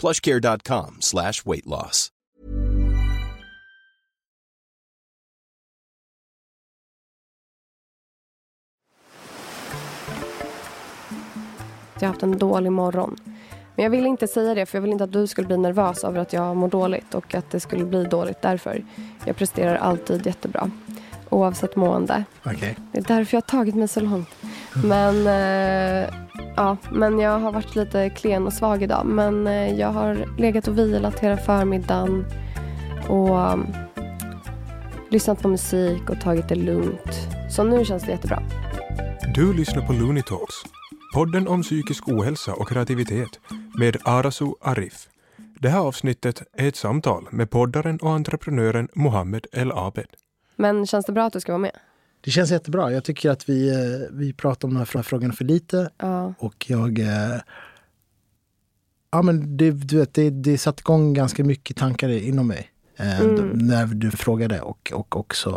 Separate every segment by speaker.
Speaker 1: plushcare.com slash weight loss.
Speaker 2: Jag har haft en dålig morgon. Men jag vill inte säga det för jag vill inte att du skulle bli nervös över att jag mår dåligt och att det skulle bli dåligt därför. Jag presterar alltid jättebra. Oavsett mående.
Speaker 3: Okay.
Speaker 2: Det är därför jag har tagit mig så långt. Men, eh, ja, men jag har varit lite klen och svag idag. Men eh, jag har legat och vilat hela förmiddagen. Och um, lyssnat på musik och tagit det lugnt. Så nu känns det jättebra.
Speaker 4: Du lyssnar på Looney Talks. Podden om psykisk ohälsa och kreativitet med Arasu Arif. Det här avsnittet är ett samtal med poddaren och entreprenören Mohammed El Abed.
Speaker 2: Men känns det bra att du ska vara med?
Speaker 3: Det känns jättebra. Jag tycker att vi, eh, vi pratar om de här frågorna för lite.
Speaker 2: Ja.
Speaker 3: Och jag... eh, Ja, men det, du vet, det, det satte igång ganska mycket tankar inom mig. eh,
Speaker 2: Mm.
Speaker 3: När du frågade och, och också...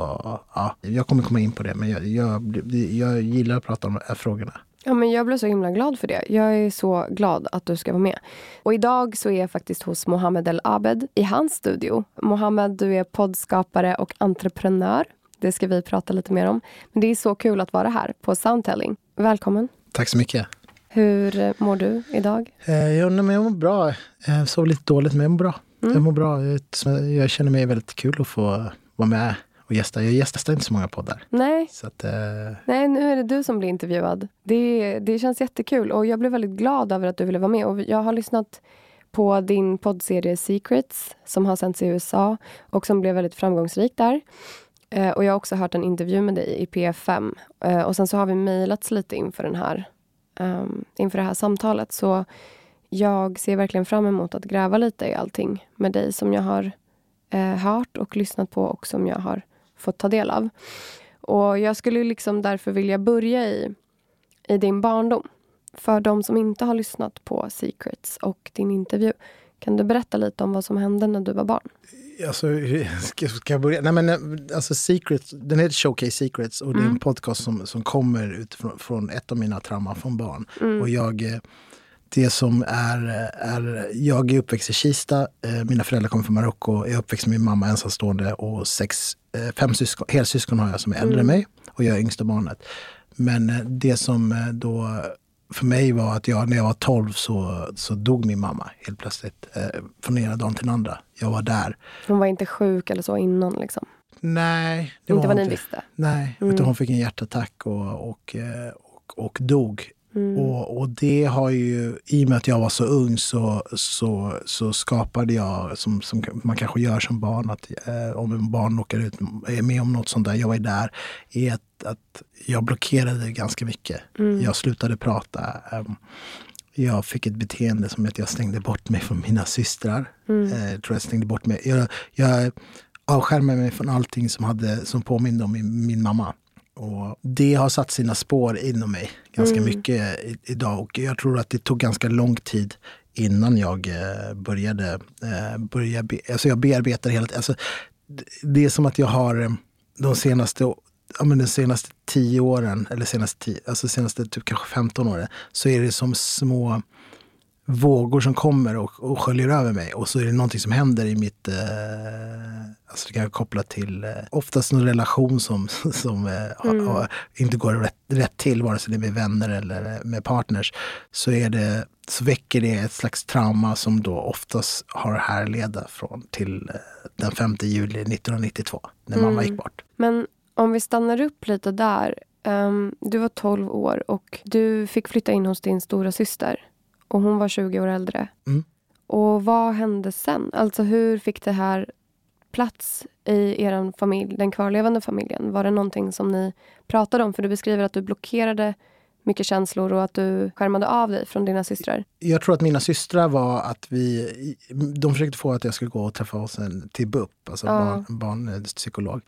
Speaker 3: Ja, jag kommer komma in på det, men jag, jag, jag gillar att prata om de här frågorna.
Speaker 2: Ja, men jag blev så himla glad för det. Jag är så glad att du ska vara med. Och idag så är jag faktiskt hos Mohammed El Abed i hans studio. Mohammed, du är poddskapare och entreprenör. Det ska vi prata lite mer om. Men det är så kul att vara här på Soundtelling. Välkommen.
Speaker 3: Tack så mycket.
Speaker 2: Hur mår du idag?
Speaker 3: Eh, jag, men jag mår bra. Jag sov lite dåligt, men jag mår bra.
Speaker 2: Mm.
Speaker 3: Jag mår bra. Jag, känner mig väldigt kul att få vara med och gästa. Jag gästar inte så många poddar.
Speaker 2: Nej,
Speaker 3: Så att, eh,
Speaker 2: nej, nu är det du som blir intervjuad. Det, det känns jättekul och jag blev väldigt glad över att du ville vara med. Och jag har lyssnat på din poddserie Secrets som har sänts i USA och som blev väldigt framgångsrik där. Eh, och jag har också hört en intervju med dig i P5. Eh, och sen så har vi mejlats lite inför, den här, um, inför det här samtalet. Så jag ser verkligen fram emot att gräva lite i allting med dig som jag har eh, hört och lyssnat på och som jag har fått ta del av. Och jag skulle liksom därför vilja börja i, i din barndom. För de som inte har lyssnat på Secrets och din intervju. Kan du berätta lite om vad som hände när du var barn?
Speaker 3: Alltså, ska, ska jag börja? Nej, men, eh, alltså Secrets, den heter Showcase Secrets och det är en podcast som, som kommer utifrån från ett av mina trauman från barn. Och jag, eh, det som är, eh, är, jag är uppväxt i Kista, mina föräldrar kommer från Marocko, jag är uppväxt med min mamma ensamstående och sex, fem syskon, helsyskon har jag som är äldre än mig och jag är yngsta barnet. Men det som då för mig var att jag, när jag var 12 så, så dog min mamma helt plötsligt. Eh, från ena dagen till den andra. Jag var där.
Speaker 2: Hon var inte sjuk eller så innan liksom.
Speaker 3: Nej, det
Speaker 2: inte
Speaker 3: var
Speaker 2: vad ni
Speaker 3: inte.
Speaker 2: visste.
Speaker 3: Nej,
Speaker 2: Mm.
Speaker 3: utan hon fick en hjärtattack och, och, eh, och, och dog.
Speaker 2: Mm.
Speaker 3: Och, och det har ju, i och med att jag var så ung så, så, så skapade jag, som, som man kanske gör som barn, att eh, om en barn åker ut, är med om något sånt där, jag var ju där, är att, att jag blockerade ganska mycket.
Speaker 2: Mm.
Speaker 3: Jag slutade prata. ehm, jag fick ett beteende som att jag stängde bort mig från mina systrar.
Speaker 2: Mm.
Speaker 3: Eh, jag tror jag stängde bort mig. Jag, jag avskärmade mig från allting som, hade, som påminde om min, min mamma. Och det har satt sina spår inom mig ganska
Speaker 2: Mm.
Speaker 3: mycket idag. Och jag tror att det tog ganska lång tid innan jag eh, började, eh, börja be, alltså jag bearbetar hela tiden. Alltså, det- det är som att jag har eh, de senaste, ja, men de senaste tio åren, eller senaste, tio, alltså senaste typ kanske 15 åren, så är det som små vågor som kommer och, och sköljer över mig. Och så är det någonting som händer i mitt... Eh, alltså det kan jag koppla till eh, oftast någon relation som, som eh, har- har, inte går rätt, rätt till, vare sig det är med vänner eller med partners. Så, är det, så väcker det ett slags trauma som då oftast har härleda från till eh, den 5 juli 1992, när mamma gick bort.
Speaker 2: Men om vi stannar upp lite där. Ehm, du var 12 år och du fick flytta in hos din stora syster. Och hon var 20 år äldre.
Speaker 3: Mm.
Speaker 2: Och vad hände sen? Alltså hur fick det här plats i er familj, den kvarlevande familjen? Var det någonting som ni pratade om? För du beskriver att du blockerade mycket känslor och att du skärmade av dig från dina systrar.
Speaker 3: Jag tror att mina systrar var att vi, de försökte få att jag skulle gå och träffa oss en, till BUP, alltså
Speaker 2: Ja.
Speaker 3: barn, barnpsykolog.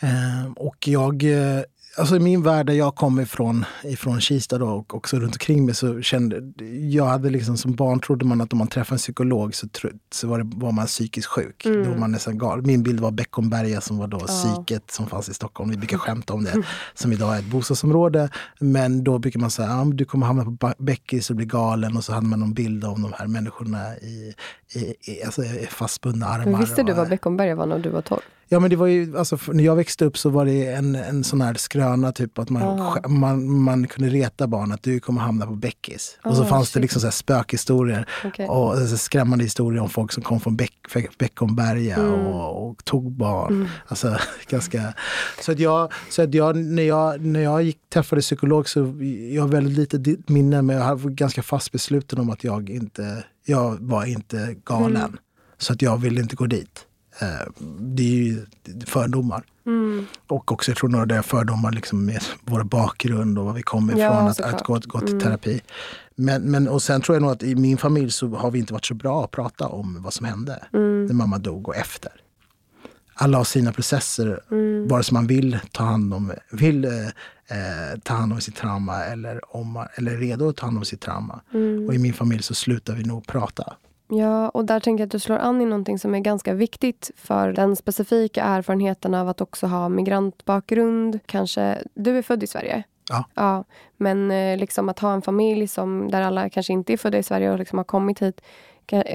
Speaker 3: Eh, och jag, alltså i min värld där jag kom ifrån, ifrån Kista då, och också runt omkring mig så kände jag hade liksom som barn trodde man att om man träffade en psykolog så, så var, det, var man psykiskt sjuk. Då var man nästan galen. Min bild var Beckomberga som var då psyket som fanns i Stockholm. Vi brukar skämta om det, som idag är ett bostadsområde. Men då brukar man säga att ah, du kommer hamna på Beckis och bli galen. Och så hade man någon bild om de här människorna i, i, i alltså, i fastbundna armar.
Speaker 2: Men visste du vad Beckomberga var när du var 12?
Speaker 3: Ja men det var ju, alltså, när jag växte upp så var det en, en sån här skröna typ att man, sk- man, man kunde reta barn att du kommer hamna på Beckis. och så
Speaker 2: Ah,
Speaker 3: fanns det
Speaker 2: shit.
Speaker 3: liksom så här spökhistorier
Speaker 2: Okej.
Speaker 3: och så skrämmande historier om folk som kom från Beck, Beckomberga
Speaker 2: Mm.
Speaker 3: och, och tog barn. Alltså, ganska, så att jag, så att jag, när jag, när jag gick, träffade psykolog så jag har väldigt lite minne men jag var ganska fast besluten om att jag inte, jag var inte galen.
Speaker 2: Mm.
Speaker 3: Så att jag ville inte gå dit. Eh, det är ju fördomar.
Speaker 2: Mm.
Speaker 3: Och också jag tror några där fördomar liksom med vår bakgrund och var vi kommer
Speaker 2: Ja,
Speaker 3: ifrån, att,
Speaker 2: såklart.
Speaker 3: att gå, gå till
Speaker 2: Mm.
Speaker 3: terapi. Men, men, och sen tror jag nog att i min familj så har vi inte varit så bra att prata om vad som hände
Speaker 2: Mm.
Speaker 3: när mamma dog och efter. Alla har sina processer,
Speaker 2: Mm.
Speaker 3: vare sig man vill ta hand om, vill, eh, eh, ta hand om sitt trauma eller, om eller är redo att ta hand om sitt trauma.
Speaker 2: Mm.
Speaker 3: Och i min familj så slutar vi nog prata.
Speaker 2: Ja, och där tänker jag att du slår an i någonting som är ganska viktigt för den specifika erfarenheten av att också ha migrantbakgrund. Kanske, du är född i Sverige.
Speaker 3: Ja.
Speaker 2: ja men eh, liksom att ha en familj som, där alla kanske inte är födda i Sverige och liksom har kommit hit.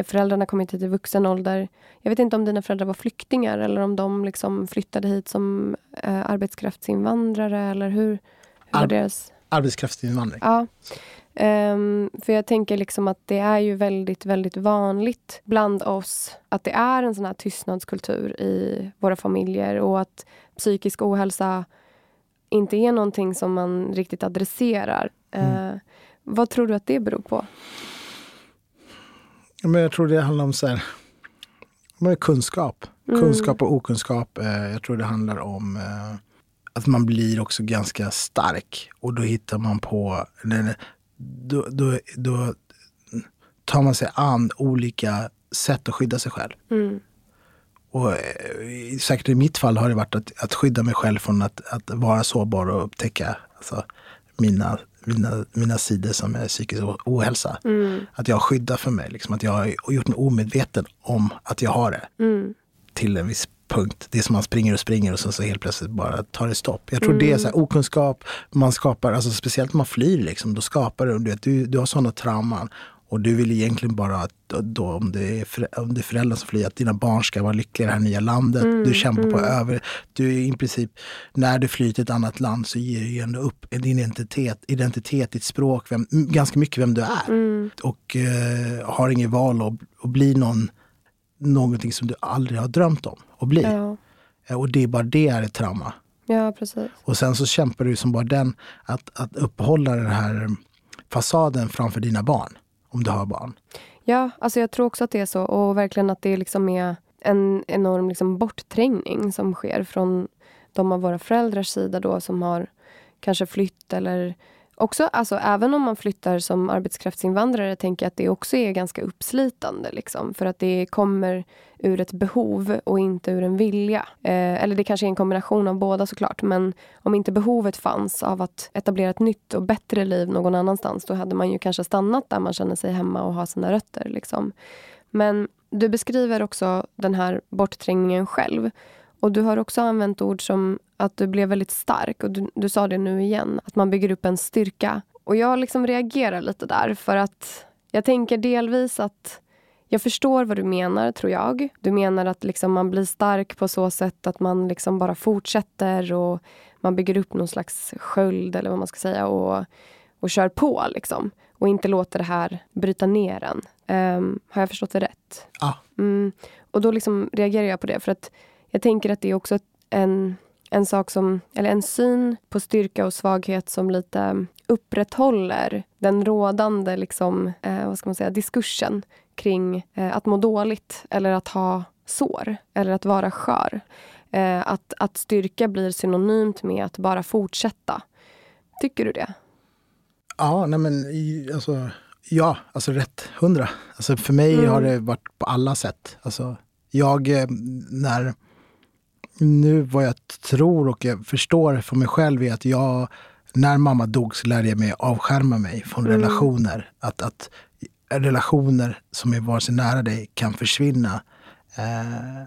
Speaker 2: Föräldrarna har kommit hit i vuxen ålder. Jag vet inte om dina föräldrar var flyktingar eller om de liksom flyttade hit som eh, arbetskraftsinvandrare eller hur, hur
Speaker 3: Ar-
Speaker 2: deras...
Speaker 3: Arbetskraftsinvandring.
Speaker 2: Ja. Ehm, för jag tänker liksom att det är ju väldigt, väldigt vanligt bland oss att det är en sån här tystnadskultur i våra familjer och att psykisk ohälsa inte är någonting som man riktigt adresserar. Eh, vad tror du att det beror på?
Speaker 3: Men jag tror det handlar om så här, kunskap. Kunskap och okunskap. Eh, jag tror det handlar om eh, att man blir också ganska stark. Och då hittar man på, då, då, då tar man sig an olika sätt att skydda sig själv.
Speaker 2: Mm.
Speaker 3: Och eh, säkert i mitt fall har det varit att, att skydda mig själv från att, att vara sårbar och upptäcka alltså, mina, mina, mina sidor som är psykisk ohälsa. Att jag skyddar för mig, liksom, att jag har gjort mig omedveten om att jag har det.
Speaker 2: Mm.
Speaker 3: Till en viss punkt. Det är som man springer och springer och så, så helt plötsligt bara tar det stopp. Jag tror det är så här, okunskap, man skapar, alltså speciellt när man flyr, liksom, då skapar du, du, vet, du, du har sådana trauman. Och du vill egentligen bara att då, om, det är om det är föräldrar som flyr, att dina barn ska vara lyckliga i det här nya landet. du kämpar på över... Du är i princip, när du flyr till ett annat land så ger du ju ändå upp din identitet, identitet ditt språk, vem, ganska mycket vem du är. Och eh, har inget val att, att bli någon, någonting som du aldrig har drömt om att bli.
Speaker 2: Ja.
Speaker 3: Eh, Och det är bara det är ett trauma.
Speaker 2: ja, precis.
Speaker 3: Och sen så kämpar du som bara den att, att uppehålla den här fasaden framför dina barn. Om du har barn.
Speaker 2: Ja, alltså jag tror också att det är så. Och verkligen att det liksom är en enorm liksom bortträngning som sker från de av våra föräldrars sida då som har kanske flytt eller också, alltså, även om man flyttar som arbetskraftsinvandrare, tänker jag att det också är ganska uppslitande. Liksom, för att det kommer ur ett behov och inte ur en vilja. Eh, eller det kanske är en kombination av båda såklart. Men om inte behovet fanns av att etablera ett nytt och bättre liv någon annanstans, då hade man ju kanske stannat där man känner sig hemma och har sina rötter. Liksom. Men du beskriver också den här bortträngningen själv. Och du har också använt ord som att du blev väldigt stark. Och du, du sa det nu igen, att man bygger upp en styrka. Och jag liksom reagerar lite där för att jag tänker delvis att jag förstår vad du menar, tror jag. Du menar att liksom man blir stark på så sätt att man liksom bara fortsätter och man bygger upp någon slags sköld eller vad man ska säga och, och kör på liksom. Och inte låter det här bryta ner en. Um, har jag förstått det rätt?
Speaker 3: Ja.
Speaker 2: Mm. Och då liksom reagerar jag på det för att jag tänker att det är också en, en sak som, eller en syn på styrka och svaghet som lite upprätthåller den rådande liksom, eh, vad ska man säga, diskursen kring eh, att må dåligt eller att ha sår eller att vara skör. Eh, att, att styrka blir synonymt med att bara fortsätta. Tycker du det?
Speaker 3: Ja, nej men alltså, ja, alltså rätt hundra. Alltså för mig mm. har det varit på alla sätt. Alltså, jag, eh, när nu vad jag tror och jag förstår för mig själv är att jag, när mamma dog så lärde jag mig avskärma mig från mm. relationer. Att, att relationer som är vare sig nära dig kan försvinna eh,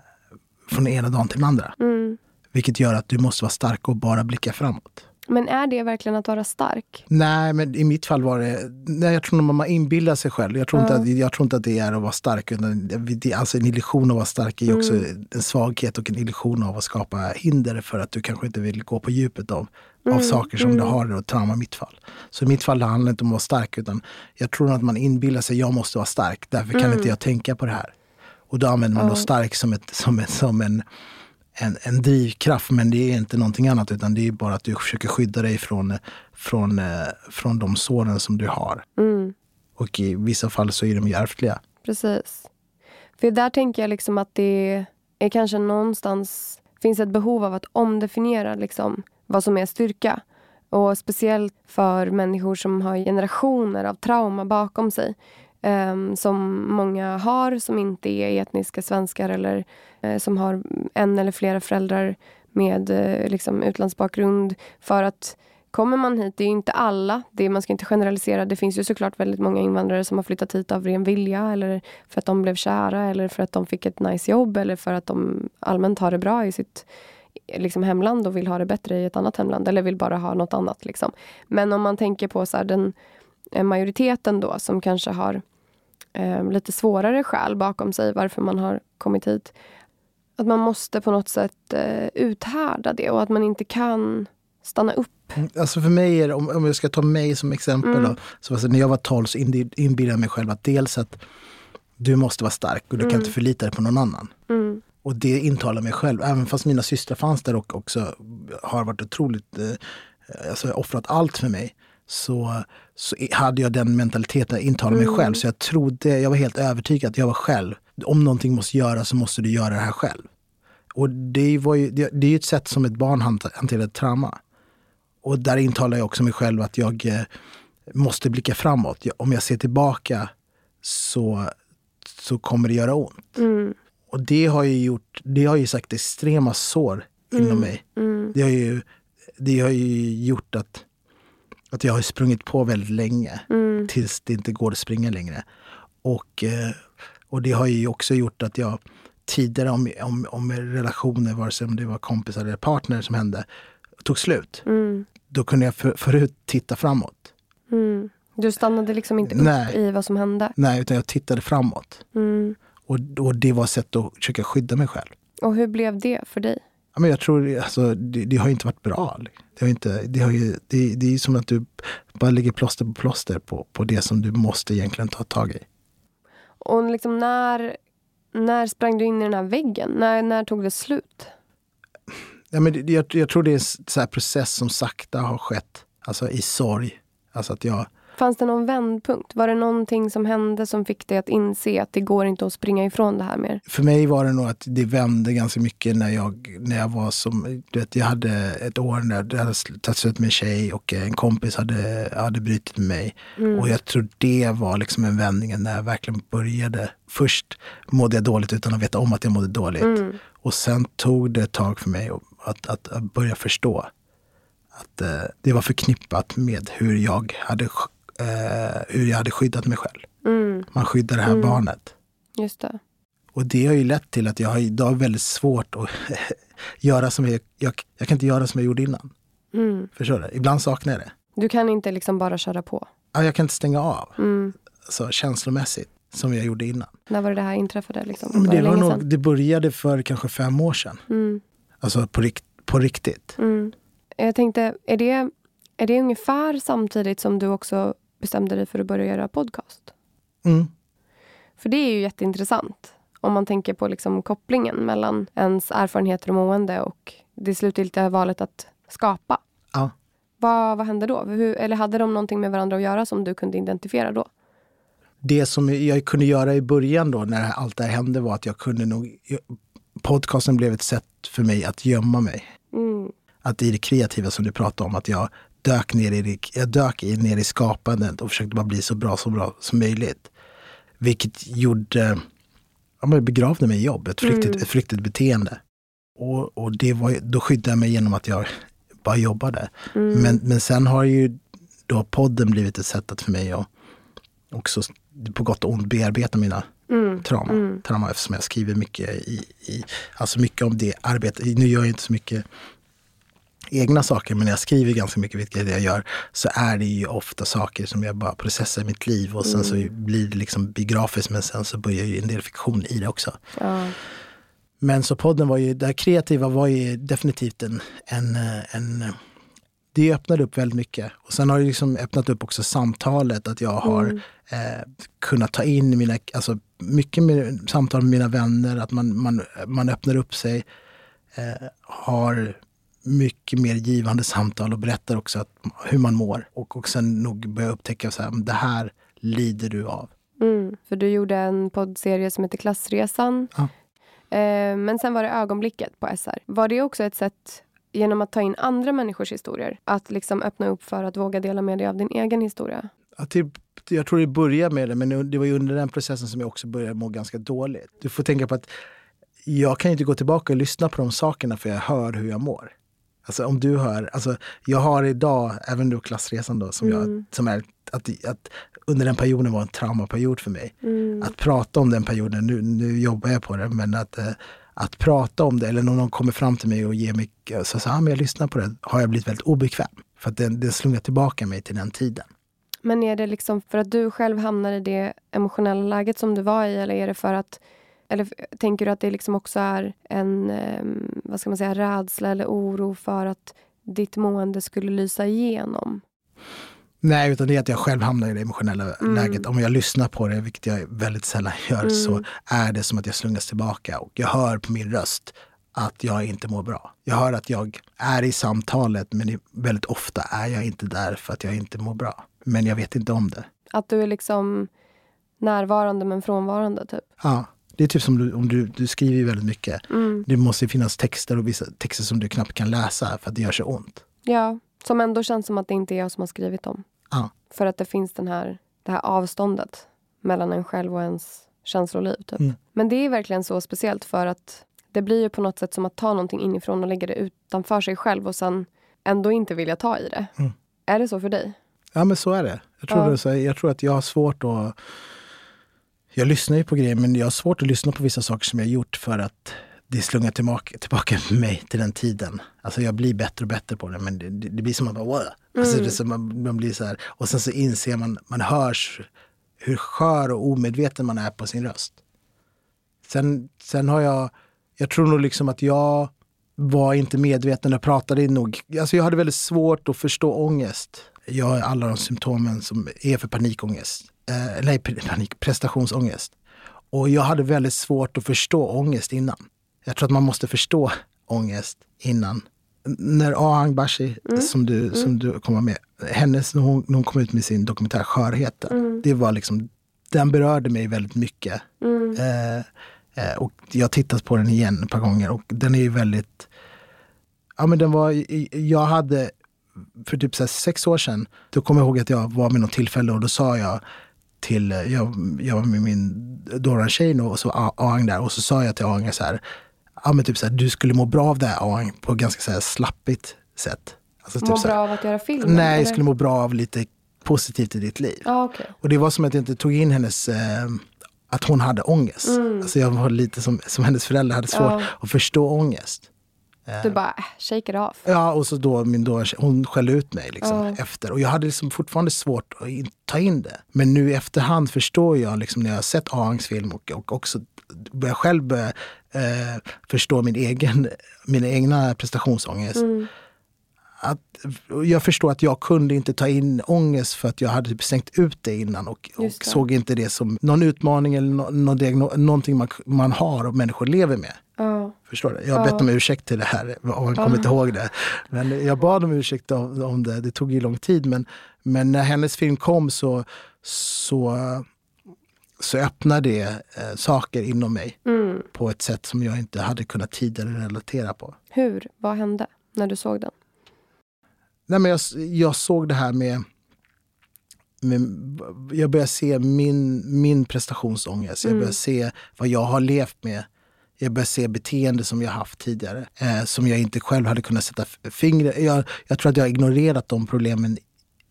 Speaker 3: från ena dagen till den andra. Mm. Vilket gör att du måste vara stark och bara blicka framåt.
Speaker 2: Men är det verkligen att vara stark?
Speaker 3: Nej, men i mitt fall var det... Nej, jag tror att man inbillar sig själv. Jag tror, mm. inte att, jag tror inte att det är att vara stark. Det, alltså en illusion av att vara stark är också mm. en svaghet och en illusion av att skapa hinder för att du kanske inte vill gå på djupet av, mm. av saker som du mm. har och trauma i mitt fall. Så i mitt fall handlar det inte om att vara stark utan jag tror att man inbillar sig att jag måste vara stark. Därför kan inte mm. jag tänka på det här. Och då använder man då stark som, ett, som, ett, som en en, en drivkraft men det är inte någonting annat utan det är bara att du försöker skydda dig från, från, eh, från de såren som du har. Mm. Och i vissa fall så är de ju ärftliga.
Speaker 2: Precis. För där tänker jag liksom att det är kanske någonstans finns ett behov av att omdefiniera liksom vad som är styrka. Och speciellt för människor som har generationer av trauma bakom sig. Um, som många har, som inte är etniska svenskar eller uh, som har en eller flera föräldrar med uh, liksom utlandsbakgrund. För att kommer man hit, det är inte alla, det, man ska inte generalisera. Det finns ju såklart väldigt många invandrare som har flyttat hit av ren vilja eller för att de blev kära eller för att de fick ett nice jobb eller för att de allmänt har det bra i sitt liksom, hemland och vill ha det bättre i ett annat hemland eller vill bara ha något annat. Liksom. Men om man tänker på så här, den majoriteten då som kanske har eh, lite svårare skäl bakom sig varför man har kommit hit. Att man måste på något sätt eh, uthärda det och att man inte kan stanna upp.
Speaker 3: Mm, alltså för mig, är om, om jag ska ta mig som exempel. Mm. Då, så alltså när jag var 12 så inbillade jag mig själv att dels att du måste vara stark och du mm. kan inte förlita dig på någon annan. Mm. Och det intalar mig själv, även fast mina systrar fanns där och också har varit otroligt, eh, alltså offrat allt för mig så, så hade jag den mentaliteten, intala mig mm. själv. Så jag trodde, jag var helt övertygad att jag var själv. Om någonting måste göras så måste du göra det här själv. Och det, var ju, det, det är ju ett sätt som ett barn hanterar ett trauma. Och där intalar jag också mig själv att jag eh, måste blicka framåt. Om jag ser tillbaka så, så kommer det göra ont. Mm. Och det har ju gjort, det har ju sagt extrema sår inom mm. mig. Mm. Det, har ju, det har ju gjort att att jag har sprungit på väldigt länge mm. tills det inte går att springa längre. Och, eh, och det har ju också gjort att jag tidigare om, om, om relationer, vare sig om det var kompisar eller partner som hände, tog slut. Mm. Då kunde jag för, förut titta framåt.
Speaker 2: Mm. Du stannade liksom inte upp Nej. i vad som hände?
Speaker 3: Nej, utan jag tittade framåt. Mm. Och, och det var ett sätt att försöka skydda mig själv.
Speaker 2: Och hur blev det för dig?
Speaker 3: Ja, men jag tror alltså, det, det har inte varit bra. Det, har inte, det, har ju, det, det är som att du bara lägger plåster på plåster på, på det som du måste egentligen ta tag i.
Speaker 2: Och liksom när, när sprang du in i den här väggen? När, när tog det slut?
Speaker 3: Ja, men jag, jag tror det är en process som sakta har skett. Alltså i sorg. Alltså att jag
Speaker 2: Fanns det någon vändpunkt? Var det någonting som hände som fick dig att inse att det går inte att springa ifrån det här mer?
Speaker 3: För mig var det nog att det vände ganska mycket när jag, när jag var som... Du vet, jag hade ett år när jag hade tagit slut med en tjej och en kompis hade, hade brutit med mig. Mm. Och jag tror det var liksom en vändning när jag verkligen började. Först mådde jag dåligt utan att veta om att jag mådde dåligt. Mm. Och sen tog det ett tag för mig att, att, att börja förstå att eh, det var förknippat med hur jag hade, eh, hur jag hade skyddat mig själv. Mm. Man skyddar det här mm. barnet.
Speaker 2: Just det.
Speaker 3: Och det har ju lett till att jag har idag väldigt svårt att göra som jag, jag, jag kan inte göra som jag gjorde innan. Mm. Förstår du? Ibland saknar jag det.
Speaker 2: Du kan inte liksom bara köra på?
Speaker 3: Ja, jag kan inte stänga av. Mm. Alltså, känslomässigt, som jag gjorde innan.
Speaker 2: När var det det här inträffade? Liksom?
Speaker 3: Men det, var nog, det började för kanske fem år sedan. Mm. Alltså på, rikt, på riktigt. Mm.
Speaker 2: Jag tänkte, är det, är det ungefär samtidigt som du också bestämde dig för att börja göra podcast? Mm. För det är ju jätteintressant. Om man tänker på liksom kopplingen mellan ens erfarenheter och mående och det slutgiltiga valet att skapa. Ja. Vad, vad hände då? Hur, eller hade de någonting med varandra att göra som du kunde identifiera då?
Speaker 3: Det som jag kunde göra i början då när allt det här hände var att jag kunde nog... Podcasten blev ett sätt för mig att gömma mig. Mm att i det kreativa som du pratade om, att jag dök ner i, jag dök ner i skapandet och försökte bara bli så bra, så bra som möjligt. Vilket gjorde, ja, men begravde mig i jobb, ett flyktigt, mm. ett flyktigt beteende. Och, och det var, då skyddade jag mig genom att jag bara jobbade. Mm. Men, men sen har ju då podden blivit ett sätt att för mig att också på gott och ont bearbeta mina mm. trauma. Mm. trauma eftersom jag skriver mycket i, i, alltså mycket om det arbetet. Nu gör jag inte så mycket egna saker, men när jag skriver ganska mycket, vilket jag gör, så är det ju ofta saker som jag bara processar i mitt liv och sen mm. så blir det liksom biografiskt, men sen så börjar ju en del fiktion i det också. Ja. Men så podden var ju, det kreativa var ju definitivt en, en, en det öppnade upp väldigt mycket. Och sen har det liksom öppnat upp också samtalet, att jag har mm. eh, kunnat ta in mina, alltså mycket med samtal med mina vänner, att man, man, man öppnar upp sig. Eh, har mycket mer givande samtal och berättar också att, hur man mår. Och, och sen nog börja upptäcka att det här lider du av.
Speaker 2: Mm, för du gjorde en poddserie som heter Klassresan. Ja. Eh, men sen var det ögonblicket på SR. Var det också ett sätt genom att ta in andra människors historier att liksom öppna upp för att våga dela med dig av din egen historia?
Speaker 3: Ja, till, jag tror det började med det, men det var ju under den processen som jag också började må ganska dåligt. Du får tänka på att jag kan inte gå tillbaka och lyssna på de sakerna för jag hör hur jag mår. Alltså om du hör, alltså jag har idag, även då klassresan då, som, mm. jag, som är att, att under den perioden var en traumaperiod för mig. Mm. Att prata om den perioden, nu, nu jobbar jag på det, men att, eh, att prata om det eller när någon kommer fram till mig och ger mig, så, så ah, men jag lyssnar på det, har jag blivit väldigt obekväm. För att den, den slungar tillbaka mig till den tiden.
Speaker 2: Men är det liksom för att du själv hamnar i det emotionella läget som du var i eller är det för att eller tänker du att det liksom också är en ehm, vad ska man säga, rädsla eller oro för att ditt mående skulle lysa igenom?
Speaker 3: Nej, utan det är att jag själv hamnar i det emotionella mm. läget. Om jag lyssnar på det, vilket jag väldigt sällan gör, mm. så är det som att jag slungas tillbaka. Och jag hör på min röst att jag inte mår bra. Jag hör att jag är i samtalet, men väldigt ofta är jag inte där för att jag inte mår bra. Men jag vet inte om det.
Speaker 2: Att du är liksom närvarande men frånvarande, typ?
Speaker 3: Ja. Det är typ som du, om du, du skriver väldigt mycket. Mm. Det måste finnas texter och vissa texter som du knappt kan läsa för att det gör så ont.
Speaker 2: Ja, som ändå känns som att det inte är jag som har skrivit dem.
Speaker 3: Ja.
Speaker 2: För att det finns den här, det här avståndet mellan en själv och ens känsloliv. Typ. Mm. Men det är verkligen så speciellt för att det blir ju på något sätt som att ta någonting inifrån och lägga det utanför sig själv och sen ändå inte vilja ta i det. Mm. Är det så för dig?
Speaker 3: Ja, men så är det. Jag tror, ja. det så, jag tror att jag har svårt att jag lyssnar ju på grejer men jag har svårt att lyssna på vissa saker som jag gjort för att det slungar tillbaka, tillbaka mig till den tiden. Alltså jag blir bättre och bättre på det men det, det, blir som att bara, alltså mm. det som man, man, blir så här. Och sen så inser man, man hörs hur skör och omedveten man är på sin röst. Sen, sen har jag, jag tror nog liksom att jag var inte medveten, jag pratade nog, alltså jag hade väldigt svårt att förstå ångest. Jag har alla de symptomen som är för panikångest eh, nej, panik, prestationsångest. Och jag hade väldigt svårt att förstå ångest innan. Jag tror att man måste förstå ångest innan när Ahang Bashi, som, du, som du kommer med, hennes, när hon, när hon kom ut med sin dokumentär Skörheten, det var liksom, den berörde mig väldigt mycket. Eh, eh, och jag har tittat på den igen ett par gånger och den är ju väldigt, ja men den var, jag hade för typ så sex år sedan, då kommer jag ihåg att jag var med något tillfälle och då sa jag till, jag, jag var med min dåvarande tjej och så Aang där och så sa jag till Aang så här, ja men typ så här, du skulle må bra av det här Aang på ganska så här slappigt sätt.
Speaker 2: Alltså, typ må bra av att göra film?
Speaker 3: Nej, jag skulle må bra av lite positivt i ditt liv.
Speaker 2: Ah, okay.
Speaker 3: Och det var som att jag inte tog in hennes eh, att hon hade ångest. Mm. Alltså jag var lite som, som hennes föräldrar, hade svårt ja. att förstå ångest.
Speaker 2: Du bara, äh, shake it off.
Speaker 3: Ja, och så då min då, hon skällde ut mig liksom oh. efter. Och jag hade liksom fortfarande svårt att ta in det. Men nu i efterhand förstår jag, liksom, när jag har sett Ahangs film och, och också börjar själv börja eh, förstå min egen, min egna prestationsångest. Mm. Att, jag förstår att jag kunde inte ta in ångest för att jag hade typ stängt ut det innan och, och såg inte det som någon utmaning eller no, no, någonting man, man har och människor lever med.
Speaker 2: Oh.
Speaker 3: Förstår du? Jag har bett om ursäkt till det här, om man kommer inte ihåg det. Men jag bad om ursäkt om, om det, det tog ju lång tid. Men, men när hennes film kom så, så, så öppnade det eh, saker inom mig mm. på ett sätt som jag inte hade kunnat tidigare relatera på.
Speaker 2: Hur? Vad hände när du såg den?
Speaker 3: Nej, men jag, jag såg det här med, med jag började se min, min prestationsångest. Jag mm. se vad jag har levt med jag börjar se beteende som jag haft tidigare, eh, som jag inte själv hade kunnat sätta fingret jag, jag tror att jag har ignorerat de problemen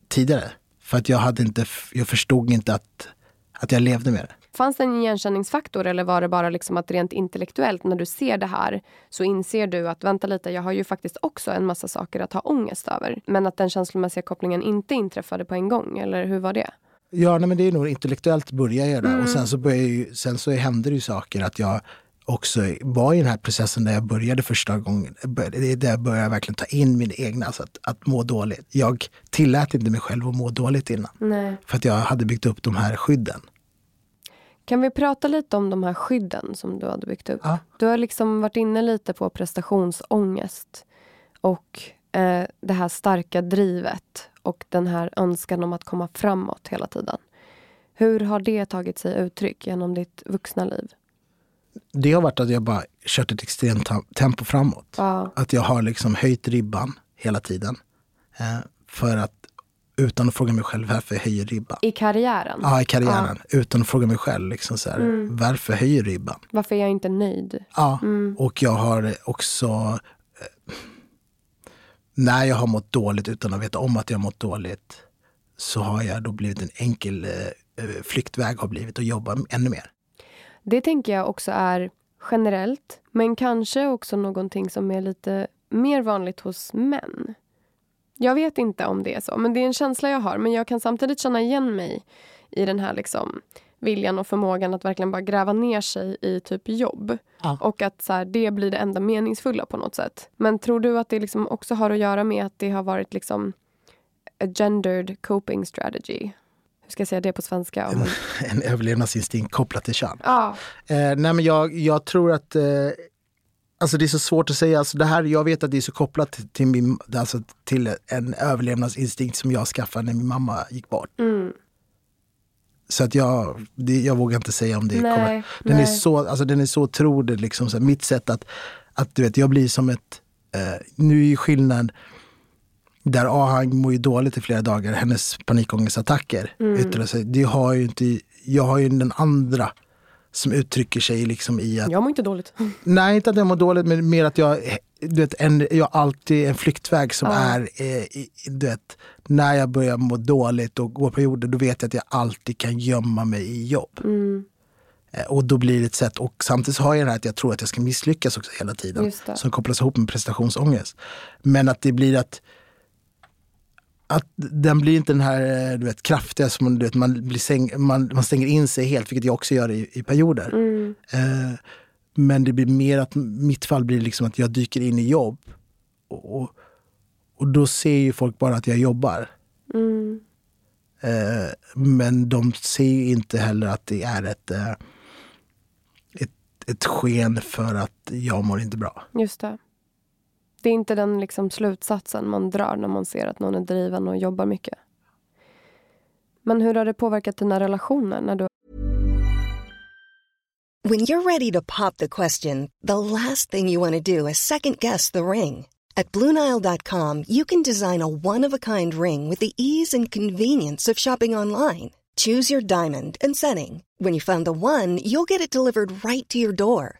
Speaker 3: tidigare. För att jag, hade inte, jag förstod inte att, att jag levde med det.
Speaker 2: Fanns det en igenkänningsfaktor eller var det bara liksom att rent intellektuellt när du ser det här så inser du att vänta lite, jag har ju faktiskt också en massa saker att ha ångest över. Men att den känslomässiga kopplingen inte inträffade på en gång, eller hur var det?
Speaker 3: Ja, nej, men det är nog intellektuellt börjar jag där mm. och sen så, börjar ju, sen så händer det ju saker att jag också var i den här processen där jag började första gången. Där jag började verkligen ta in min egna, alltså att, att må dåligt. Jag tillät inte mig själv att må dåligt innan.
Speaker 2: Nej.
Speaker 3: För att jag hade byggt upp de här skydden.
Speaker 2: Kan vi prata lite om de här skydden som du hade byggt upp?
Speaker 3: Ja.
Speaker 2: Du har liksom varit inne lite på prestationsångest och eh, det här starka drivet och den här önskan om att komma framåt hela tiden. Hur har det tagit sig uttryck genom ditt vuxna liv?
Speaker 3: Det har varit att jag bara kört ett extremt tempo framåt.
Speaker 2: Ja.
Speaker 3: Att jag har liksom höjt ribban hela tiden. Eh, för att utan att fråga mig själv varför jag höjer ribban.
Speaker 2: I karriären?
Speaker 3: Ja, i karriären. Ja. Utan att fråga mig själv liksom så här, mm. varför höjer ribban?
Speaker 2: Varför är jag inte nöjd?
Speaker 3: Ja,
Speaker 2: mm.
Speaker 3: och jag har också eh, när jag har mått dåligt utan att veta om att jag har mått dåligt så har jag då blivit en enkel eh, eh flyktväg har blivit att jobba ännu mer.
Speaker 2: Det tänker jag också är generellt, men kanske också någonting som är lite mer vanligt hos män. Jag vet inte om det är så, men det är en känsla jag har. Men jag kan samtidigt känna igen mig i den här liksom viljan och förmågan att verkligen bara gräva ner sig i typ jobb.
Speaker 3: Ja.
Speaker 2: Och att så här, det blir det enda meningsfulla på något sätt. Men tror du att det liksom också har att göra med att det har varit liksom a gendered coping strategy? Hur ska jag säga det på svenska?
Speaker 3: En, en överlevnadsinstinkt kopplat till kön.
Speaker 2: Ja.
Speaker 3: Eh, nej men jag, jag tror att eh, Alltså det är så svårt att säga. Alltså det här, jag vet att det är så kopplat till, min, alltså till en överlevnadsinstinkt som jag skaffade när min mamma gick bort.
Speaker 2: Mm.
Speaker 3: Så att jag, det, jag vågar inte säga om det
Speaker 2: nej,
Speaker 3: kommer. Den nej. är så, alltså den är så otrolig, liksom, så mitt sätt att, att du vet, jag blir som ett, eh, nu är ju skillnaden, där Ahang mår ju dåligt i flera dagar, hennes panikångestattacker mm. yttrar sig. Det har ju inte, jag har ju den andra som uttrycker sig liksom i att...
Speaker 2: Jag mår inte dåligt.
Speaker 3: Nej, inte att jag mår dåligt, men mer att jag, du vet, en, jag har alltid en flyktväg som ja. är, eh, du vet, när jag börjar må dåligt och går perioder, då vet jag att jag alltid kan gömma mig i jobb.
Speaker 2: Mm.
Speaker 3: Eh, och då blir det ett sätt, och samtidigt har jag det här att jag tror att jag ska misslyckas också hela tiden. Som kopplas ihop med prestationsångest. Men att det blir att att den blir inte den här du vet, kraftiga som du vet, man, blir säng, man, man stänger in sig helt, vilket jag också gör i, i perioder.
Speaker 2: Mm.
Speaker 3: Eh, men det blir mer att mitt fall blir liksom att jag dyker in i jobb. Och, och, och då ser ju folk bara att jag jobbar.
Speaker 2: Mm.
Speaker 3: Eh, men de ser inte heller att det är ett, eh, ett, ett sken för att jag mår inte bra.
Speaker 2: Just det. Det är inte den liksom slutsatsen man drar när man ser att någon är driven och jobbar mycket. Men hur har det påverkat dina relationer när du
Speaker 5: When you're ready to pop the question, the last thing you want to do is second guess the ring. At Bluenile.com you can design a one-of-a-kind ring with the ease and convenience of shopping online. Choose your diamond and setting. When you find the one, you'll get it delivered right to your door.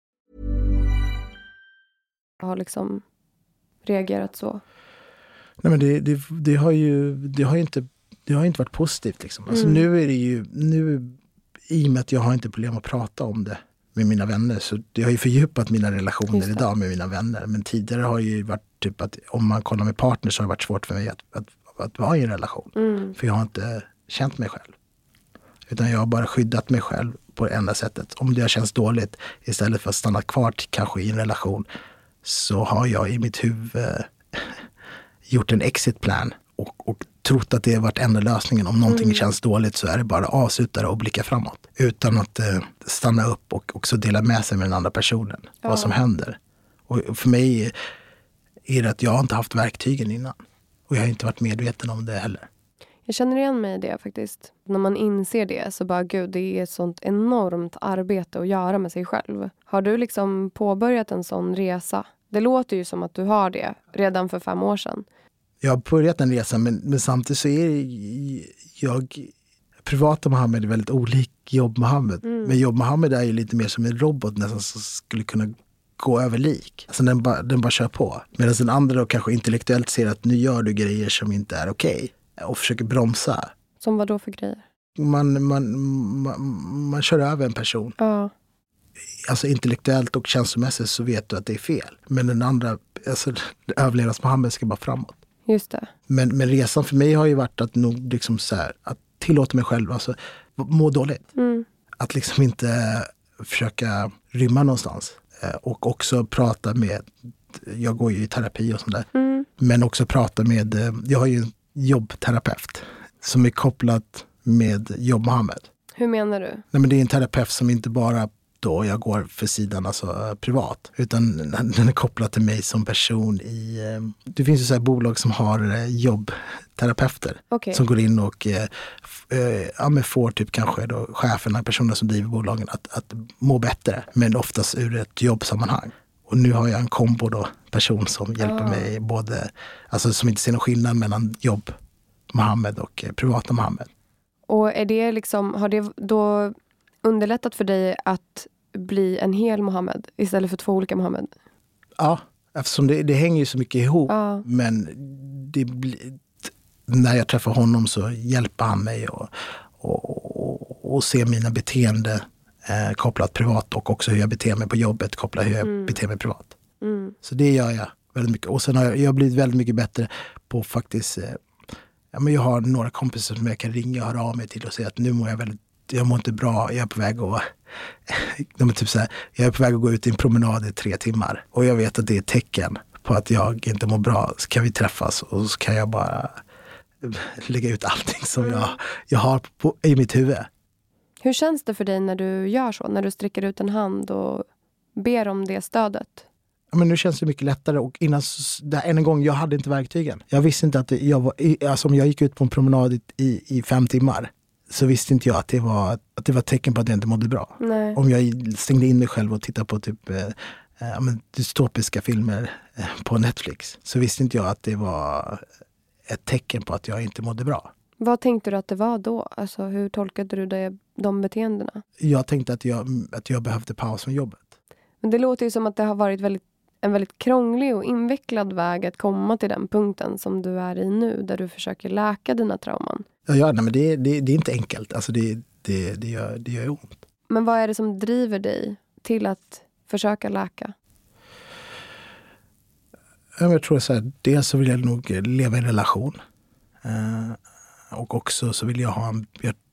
Speaker 2: har liksom reagerat så?
Speaker 3: Nej, men det, det, det, har ju, det, har inte, det har inte varit positivt. Liksom. Alltså,
Speaker 2: Mm.
Speaker 3: Nu är det ju, nu, i och med att jag har inte problem att prata om det med mina vänner, så det har ju fördjupat mina relationer idag med mina vänner. Men tidigare har ju varit typ att om man kollar med partner så har det varit svårt för mig att, att, att vara i en relation.
Speaker 2: Mm.
Speaker 3: För jag har inte känt mig själv. Utan jag har bara skyddat mig själv på det enda sättet. Om det har känts dåligt, istället för att stanna kvar till, kanske i en relation, så har jag i mitt huvud gjort en exit plan och, och trott att det varit enda lösningen. Om någonting känns dåligt så är det bara att avsluta det och blicka framåt. Utan att eh, stanna upp och också dela med sig med den andra personen. Vad som händer. Och för mig är det att jag har inte haft verktygen innan. Och jag har inte varit medveten om det heller.
Speaker 2: Jag känner igen mig i det faktiskt. När man inser det så bara gud, det är ett sånt enormt arbete att göra med sig själv. Har du liksom påbörjat en sån resa? Det låter ju som att du har det redan för fem år sedan.
Speaker 3: Jag har börjat en resa men, men samtidigt så är jag... Privata Mohammed är väldigt olik Jobb Mohammed. Men Jobb Mohammed är ju lite mer som en robot nästan som skulle kunna gå över lik. Alltså den bara, den bara kör på. Medan den andra då kanske intellektuellt ser att nu gör du grejer som inte är okej. Och försöker bromsa.
Speaker 2: Som vad då för grejer?
Speaker 3: Man, man, man, man kör över en person.
Speaker 2: Ja.
Speaker 3: Alltså intellektuellt och känslomässigt så vet du att det är fel. Men den andra, alltså överlevnads-Mohammed ska bara framåt.
Speaker 2: Just det.
Speaker 3: Men, men resan för mig har ju varit att nog liksom så här, att tillåta mig själv, alltså må dåligt.
Speaker 2: Mm.
Speaker 3: Att liksom inte försöka rymma någonstans. Eh, Och också prata med, jag går ju i terapi och sånt där.
Speaker 2: Mm.
Speaker 3: Men också prata med, eh, jag har ju en jobbterapeut som är kopplat med Jobb Mohammed.
Speaker 2: Hur menar du?
Speaker 3: Nej, men det är en terapeut som inte bara då jag går för sidan, alltså eh, privat. Utan den är kopplad till mig som person i... eh, Det finns ju så här bolag som har eh, jobbterapeuter.
Speaker 2: Okej.
Speaker 3: Som går in och ja, men får typ kanske då cheferna, personerna som driver bolagen att, att må bättre. Men oftast ur ett jobbsammanhang. Och nu har jag en kombo då person som hjälper mig både, alltså som inte ser någon skillnad mellan jobb Mohammed och eh, privata Mohammed.
Speaker 2: Och är det liksom, har det då underlättat för dig att bli en hel Mohammed istället för två olika Mohammed?
Speaker 3: Ja, eftersom det, det hänger ju så mycket ihop.
Speaker 2: Ja.
Speaker 3: Men det när jag träffar honom så hjälper han mig och, och, och, och se mina beteenden eh, kopplat privat och också hur jag beter mig på jobbet kopplat hur jag beter mig privat.
Speaker 2: Mm.
Speaker 3: Så det gör jag väldigt mycket. Och sen har jag, jag har blivit väldigt mycket bättre på faktiskt eh, ja, men jag har några kompisar som jag kan ringa och höra av mig till och säga att nu mår jag väldigt, jag mår inte bra, jag är på väg att de är typ så här, jag är på väg att gå ut i en promenad i tre timmar och jag vet att det är ett tecken på att jag inte mår bra. Så kan vi träffas och så kan jag bara lägga ut allting som jag, jag har på, i mitt huvud.
Speaker 2: Hur känns det för dig när du gör så? När du sträcker ut en hand och ber om det stödet?
Speaker 3: Men nu känns det mycket lättare och innan, där, än en gång, jag hade inte verktygen. Jag visste inte att det, jag var, alltså om jag gick ut på en promenad i, i, fem timmar så visste inte jag att det var, att det var tecken på att jag inte mådde bra.
Speaker 2: Nej.
Speaker 3: Om jag stängde in mig själv och tittade på typ eh, eh, dystopiska filmer eh, på Netflix så visste inte jag att det var ett tecken på att jag inte mådde bra.
Speaker 2: Vad tänkte du att det var då? Alltså, hur tolkade du det, de beteendena?
Speaker 3: Jag tänkte att jag, att jag behövde paus från jobbet.
Speaker 2: Men det låter ju som att det har varit väldigt, en väldigt krånglig och invecklad väg att komma till den punkten som du är i nu, där du försöker läka dina trauman.
Speaker 3: Ja, ja, nej, men det, det, det är inte enkelt. Alltså det, det, det, gör, det gör ont.
Speaker 2: Men vad är det som driver dig till att försöka läka?
Speaker 3: Jag tror så här, dels så vill jag nog leva i en relation. Eh, och också så vill jag ha en,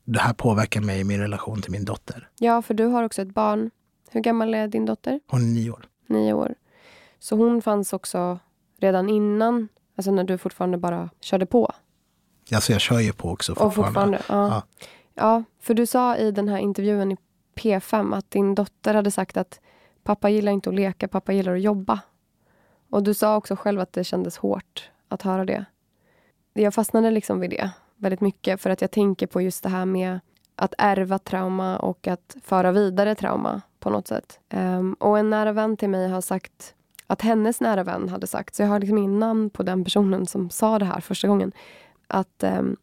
Speaker 3: det här påverkar mig i min relation till min dotter.
Speaker 2: Ja, för du har också ett barn. Hur gammal är din dotter?
Speaker 3: Hon är nio år.
Speaker 2: Nio år. Så hon fanns också redan innan, alltså när du fortfarande bara körde på.
Speaker 3: Alltså jag kör ju på också
Speaker 2: Och fortfarande. Ja.
Speaker 3: Ja.
Speaker 2: ja, för du sa i den här intervjun i P5 att din dotter hade sagt att pappa gillar inte att leka, pappa gillar att jobba. Och du sa också själv att det kändes hårt att höra det. Jag fastnade liksom vid det väldigt mycket för att jag tänker på just det här med att ärva trauma och att föra vidare trauma på något sätt. Ehm, och en nära vän till mig har sagt att hennes nära vän hade sagt, så jag har liksom ingen namn på den personen som sa det här första gången, att ehm,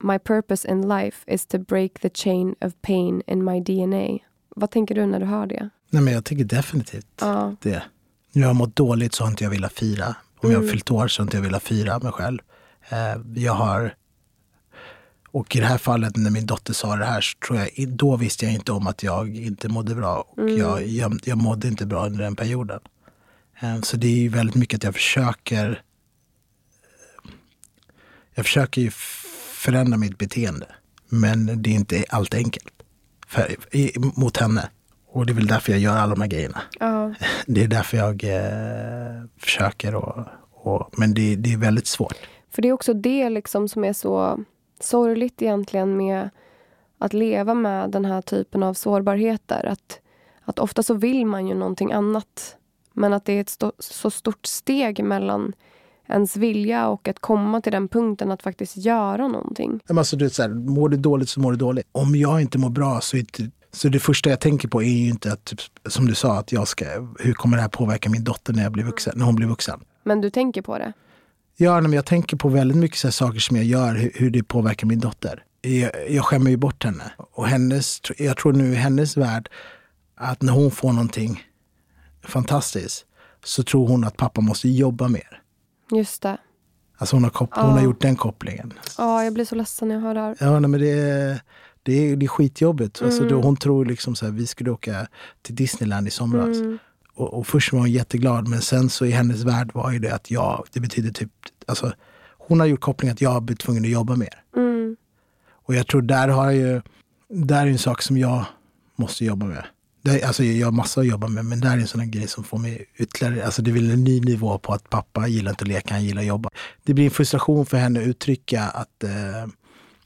Speaker 2: My purpose in life is to break the chain of pain in my DNA. Vad tänker du när du hör det?
Speaker 3: Nej, men jag tycker definitivt
Speaker 2: Ja.
Speaker 3: det. Jag har mått dåligt så har inte jag velat fira. Om jag har fyllt år så har inte jag velat fira mig själv. Eh, jag har... Och i det här fallet när min dotter sa det här så tror jag, då visste jag inte om att jag inte mådde bra. Och jag, jag, jag mådde inte bra under den perioden. Eh, så det är ju väldigt mycket att jag försöker jag försöker ju förändra mitt beteende. Men det är inte allt enkelt för, mot henne. Och det är väl därför jag gör alla de här grejerna.
Speaker 2: Ja.
Speaker 3: Det är därför jag eh, försöker. Och, och, men det, det är väldigt svårt.
Speaker 2: För det är också det liksom som är så sorgligt egentligen med att leva med den här typen av sårbarheter. Att, att ofta så vill man ju någonting annat. Men att det är ett sto- så stort steg mellan ens vilja och att komma till den punkten att faktiskt göra någonting.
Speaker 3: Men Alltså, du vet, så här, mår du dåligt så mår du dåligt. Om jag inte mår bra så, är inte, så det första jag tänker på är ju inte att, typ, som du sa, att jag ska, hur kommer det här påverka min dotter när, jag blir vuxen, när hon blir vuxen.
Speaker 2: Men du tänker på det.
Speaker 3: Ja, men jag tänker på väldigt mycket så saker som jag gör, hur, hur det påverkar min dotter. Jag, jag skämmer ju bort henne. Och hennes, jag tror nu i hennes värld att när hon får någonting fantastiskt så tror hon att pappa måste jobba mer.
Speaker 2: Just det.
Speaker 3: Alltså hon har, kop- hon har gjort den kopplingen.
Speaker 2: Ja, jag blir så ledsen när jag hör det här.
Speaker 3: Ja, nej, men det är, det är, det är skitjobbigt. Alltså, då, hon tror liksom så här, vi skulle åka till Disneyland i somras. Och, och först var hon jätteglad, men sen så i hennes värld var ju det att ja, det betyder typ, alltså hon har gjort kopplingen att jag blir tvungen att jobba mer.
Speaker 2: Mm.
Speaker 3: Och jag tror där har jag ju, där är en sak som jag måste jobba med. Det, alltså jag har massa att jobba med, men det här är en sån här grej som får mig ytterligare, alltså det är väl en ny nivå på att pappa gillar inte att leka, han gillar att jobba. Det blir en frustration för henne att uttrycka att, eh,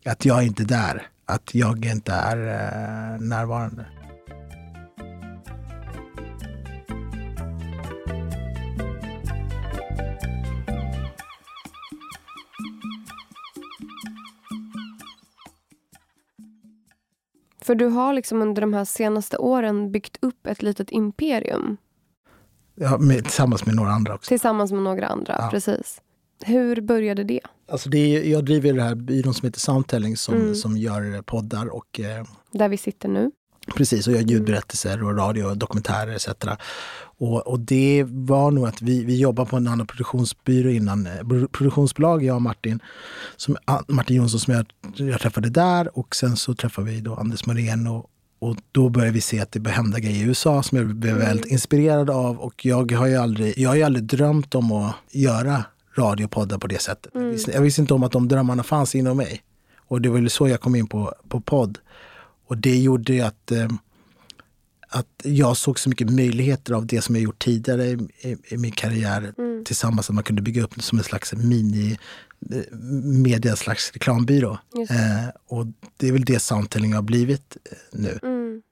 Speaker 3: att jag är inte där, att jag inte är eh, närvarande.
Speaker 2: För du har liksom under de här senaste åren byggt upp ett litet imperium.
Speaker 3: Ja, med, tillsammans med några andra också.
Speaker 2: Tillsammans med några andra,
Speaker 3: Ja.
Speaker 2: precis. Hur började det?
Speaker 3: Alltså det är, jag driver det här byrån som heter Soundtelling som,
Speaker 2: Mm.
Speaker 3: som gör poddar och eh,
Speaker 2: Där vi sitter nu?
Speaker 3: Precis, och gör ljudberättelser och radio och dokumentärer etc. Och, och det var nog att vi, vi jobbade på en annan produktionsbyrå innan, eh, pro- produktionsbolag, jag och Martin, som, ah, Martin Jonsson som jag, jag träffade där och sen så träffade vi då Anders Moreno och då började vi se att det började hända grejer i USA som jag blev väldigt inspirerad av och jag har ju aldrig, jag har ju aldrig drömt om att göra radiopoddar på det sättet. Jag, visste, jag visste inte om att de drömmarna fanns inom mig. Och det var väl så jag kom in på, på podd. Och det gjorde ju att, eh, att jag såg så mycket möjligheter av det som jag gjort tidigare i, i, i min karriär tillsammans. Att man kunde bygga upp som en slags mini eh, media slags reklambyrå. Eh, och det är väl det Soundtelling har blivit eh, nu.
Speaker 2: Mm.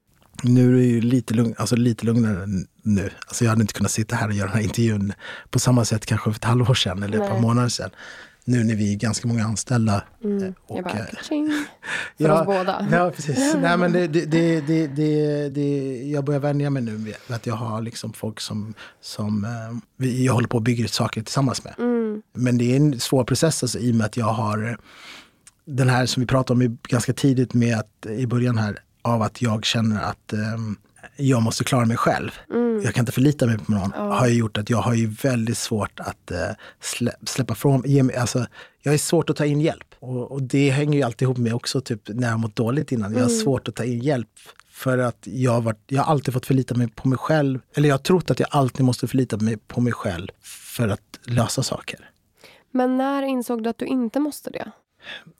Speaker 3: Nu är det ju lite, lugn, alltså lite lugnare nu. Alltså jag hade inte kunnat sitta här och göra den här intervjun på samma sätt kanske för ett halvår sedan eller ett par
Speaker 2: Nej.
Speaker 3: månader sedan. Nu när vi är ganska många anställda.
Speaker 2: Mm.
Speaker 3: eh,
Speaker 2: Jag bara,
Speaker 3: eh.
Speaker 2: För oss båda.
Speaker 3: Ja, precis. Nej, men det, det, det, det, det, jag börjar vänja mig nu att jag har liksom folk som, som eh, vi, jag håller på och bygger saker tillsammans med.
Speaker 2: Mm.
Speaker 3: Men det är en svår process alltså, i och med att jag har den här som vi pratade om ganska tidigt med att, i början här, av att jag känner att ehm, jag måste klara mig själv.
Speaker 2: Mm.
Speaker 3: Jag kan inte förlita mig på någon. Har ju gjort att jag har ju väldigt svårt att eh, slä, släppa från ge mig, alltså, Jag är svårt att ta in hjälp. Och, och det hänger ju alltid ihop med också typ, när jag mått dåligt innan. Jag har svårt att ta in hjälp. För att jag har, varit, jag har alltid fått förlita mig på mig själv. Eller jag har trott att jag alltid måste förlita mig på mig själv för att lösa saker.
Speaker 2: Men när insåg du att du inte måste det?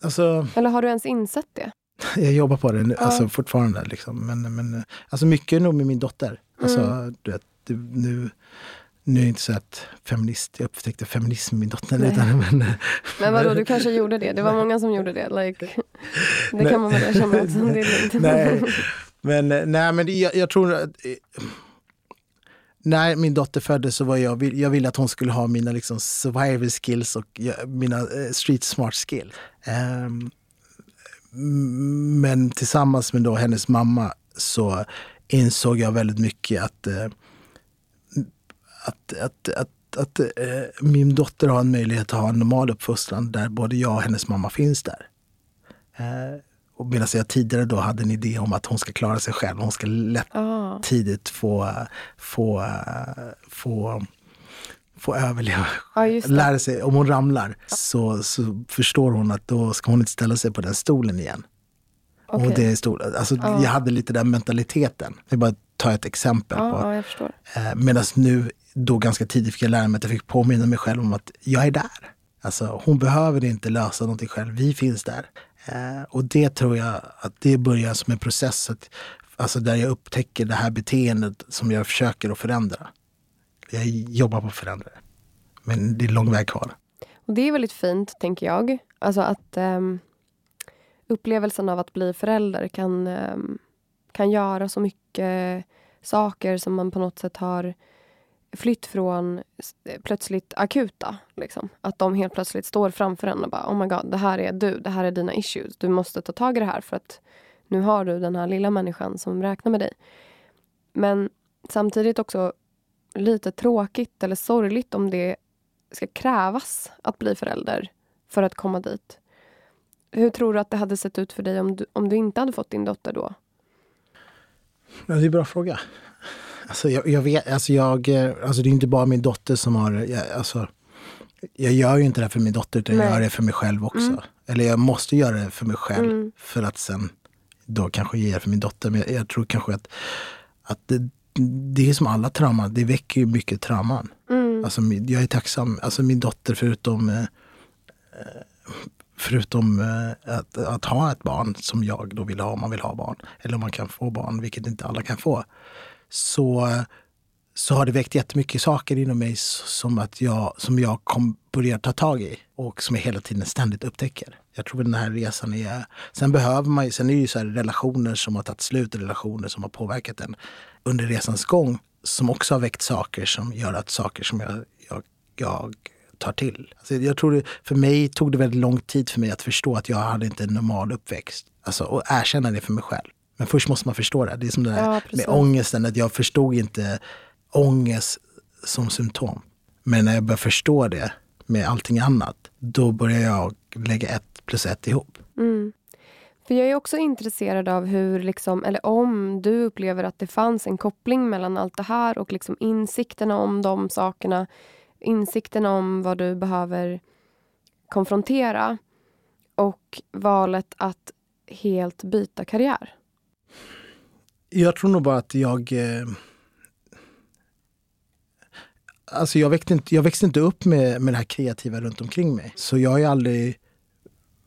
Speaker 3: Alltså,
Speaker 2: Eller har du ens insett det?
Speaker 3: Jag jobbar på det nu,
Speaker 2: Ja.
Speaker 3: alltså fortfarande. Liksom. Men, men, alltså mycket är nog med min dotter. Alltså,
Speaker 2: Mm.
Speaker 3: du vet, nu, nu är jag inte så att feminist, jag upptäckte feminism med min dotter.
Speaker 2: Nej.
Speaker 3: Utan, men,
Speaker 2: Men vadå, du kanske gjorde det? Det var många som gjorde det. Like, det kan man väl erkänna också. Det är lugnt.
Speaker 3: nej, men, nej, men det- jag, jag tror att eh, när min dotter föddes så var jag, jag ville att hon skulle ha mina liksom, survival skills och mina eh, street smart skills. Ehm, m- men tillsammans med då hennes mamma så insåg jag väldigt mycket att, eh, att, att, att, att eh, min dotter har en möjlighet att ha en normal uppfostran där både jag och hennes mamma finns där. Eh, och medan jag tidigare då hade en idé om att hon ska klara sig själv. Hon ska lätt
Speaker 2: Ah.
Speaker 3: tidigt få, få, få, få överleva.
Speaker 2: Ja.
Speaker 3: Lära sig, om hon ramlar så, så förstår hon att då ska hon inte ställa sig på den stolen igen. Och
Speaker 2: Okej.
Speaker 3: det är stor, alltså,
Speaker 2: Ja.
Speaker 3: Jag hade lite den mentaliteten. Jag bara ta ett exempel.
Speaker 2: Ja,
Speaker 3: på.
Speaker 2: ja.
Speaker 3: Eh, Medan nu, då ganska tidigt fick jag lära mig att jag fick påminna mig själv om att jag är där. Alltså, hon behöver inte lösa någonting själv, vi finns där. Eh, och det tror jag att det börjar som en process, att, alltså där jag upptäcker det här beteendet som jag försöker att förändra. Jag jobbar på att förändra det. Men det är lång väg kvar.
Speaker 2: Och det är väldigt fint, tänker jag. Alltså att um, upplevelsen av att bli förälder kan, um, kan göra så mycket saker som man på något sätt har flytt från plötsligt akuta. Liksom. Att de helt plötsligt står framför en och bara oh my god, det här är du, det här är dina issues. Du måste ta tag i det här för att nu har du den här lilla människan som räknar med dig. Men samtidigt också lite tråkigt eller sorgligt om det ska krävas att bli förälder för att komma dit. Hur tror du att det hade sett ut för dig om du, om du inte hade fått din dotter då?
Speaker 3: Det är en bra fråga. Alltså, jag, jag vet, alltså, jag, eh, alltså det är inte bara min dotter som har... Jag, alltså, jag gör ju inte det här för min dotter utan jag
Speaker 2: Nej.
Speaker 3: gör det för mig själv också. Eller jag måste göra det för mig själv
Speaker 2: Mm.
Speaker 3: för att sen då kanske ge det för min dotter. Men jag, jag tror kanske att, att det, det är som alla trauman, det väcker ju mycket trauman.
Speaker 2: Mm.
Speaker 3: Alltså, jag är tacksam, alltså min dotter förutom eh, Förutom eh, att, att ha ett barn som jag då vill ha om man vill ha barn. Eller om man kan få barn, vilket inte alla kan få. Så, så har det väckt jättemycket saker inom mig som, att jag, som jag kom, börjar ta tag i. Och som jag hela tiden ständigt upptäcker. Jag tror den här resan är... Sen behöver man ju, sen är det ju så här relationer som har tagit slut, relationer som har påverkat en under resans gång. Som också har väckt saker som gör att saker som jag, jag, jag tar till. Alltså jag tror det, för mig tog det väldigt lång tid för mig att förstå att jag hade inte en normal uppväxt. Alltså, och erkänna det för mig själv. Men först måste man förstå det. Det är som det där
Speaker 2: Ja,
Speaker 3: med ångesten, att jag förstod inte ångest som symptom. Men när jag börjar förstå det med allting annat, då börjar jag lägga ett plus ett ihop.
Speaker 2: Mm. För jag är också intresserad av hur, liksom, eller om du upplever att det fanns en koppling mellan allt det här och liksom insikterna om de sakerna. Insikten om vad du behöver konfrontera och valet att helt byta karriär.
Speaker 3: Jag tror nog bara att jag... Eh, alltså jag, växte inte, jag växte inte upp med, med det här kreativa runt omkring mig. Så jag har ju aldrig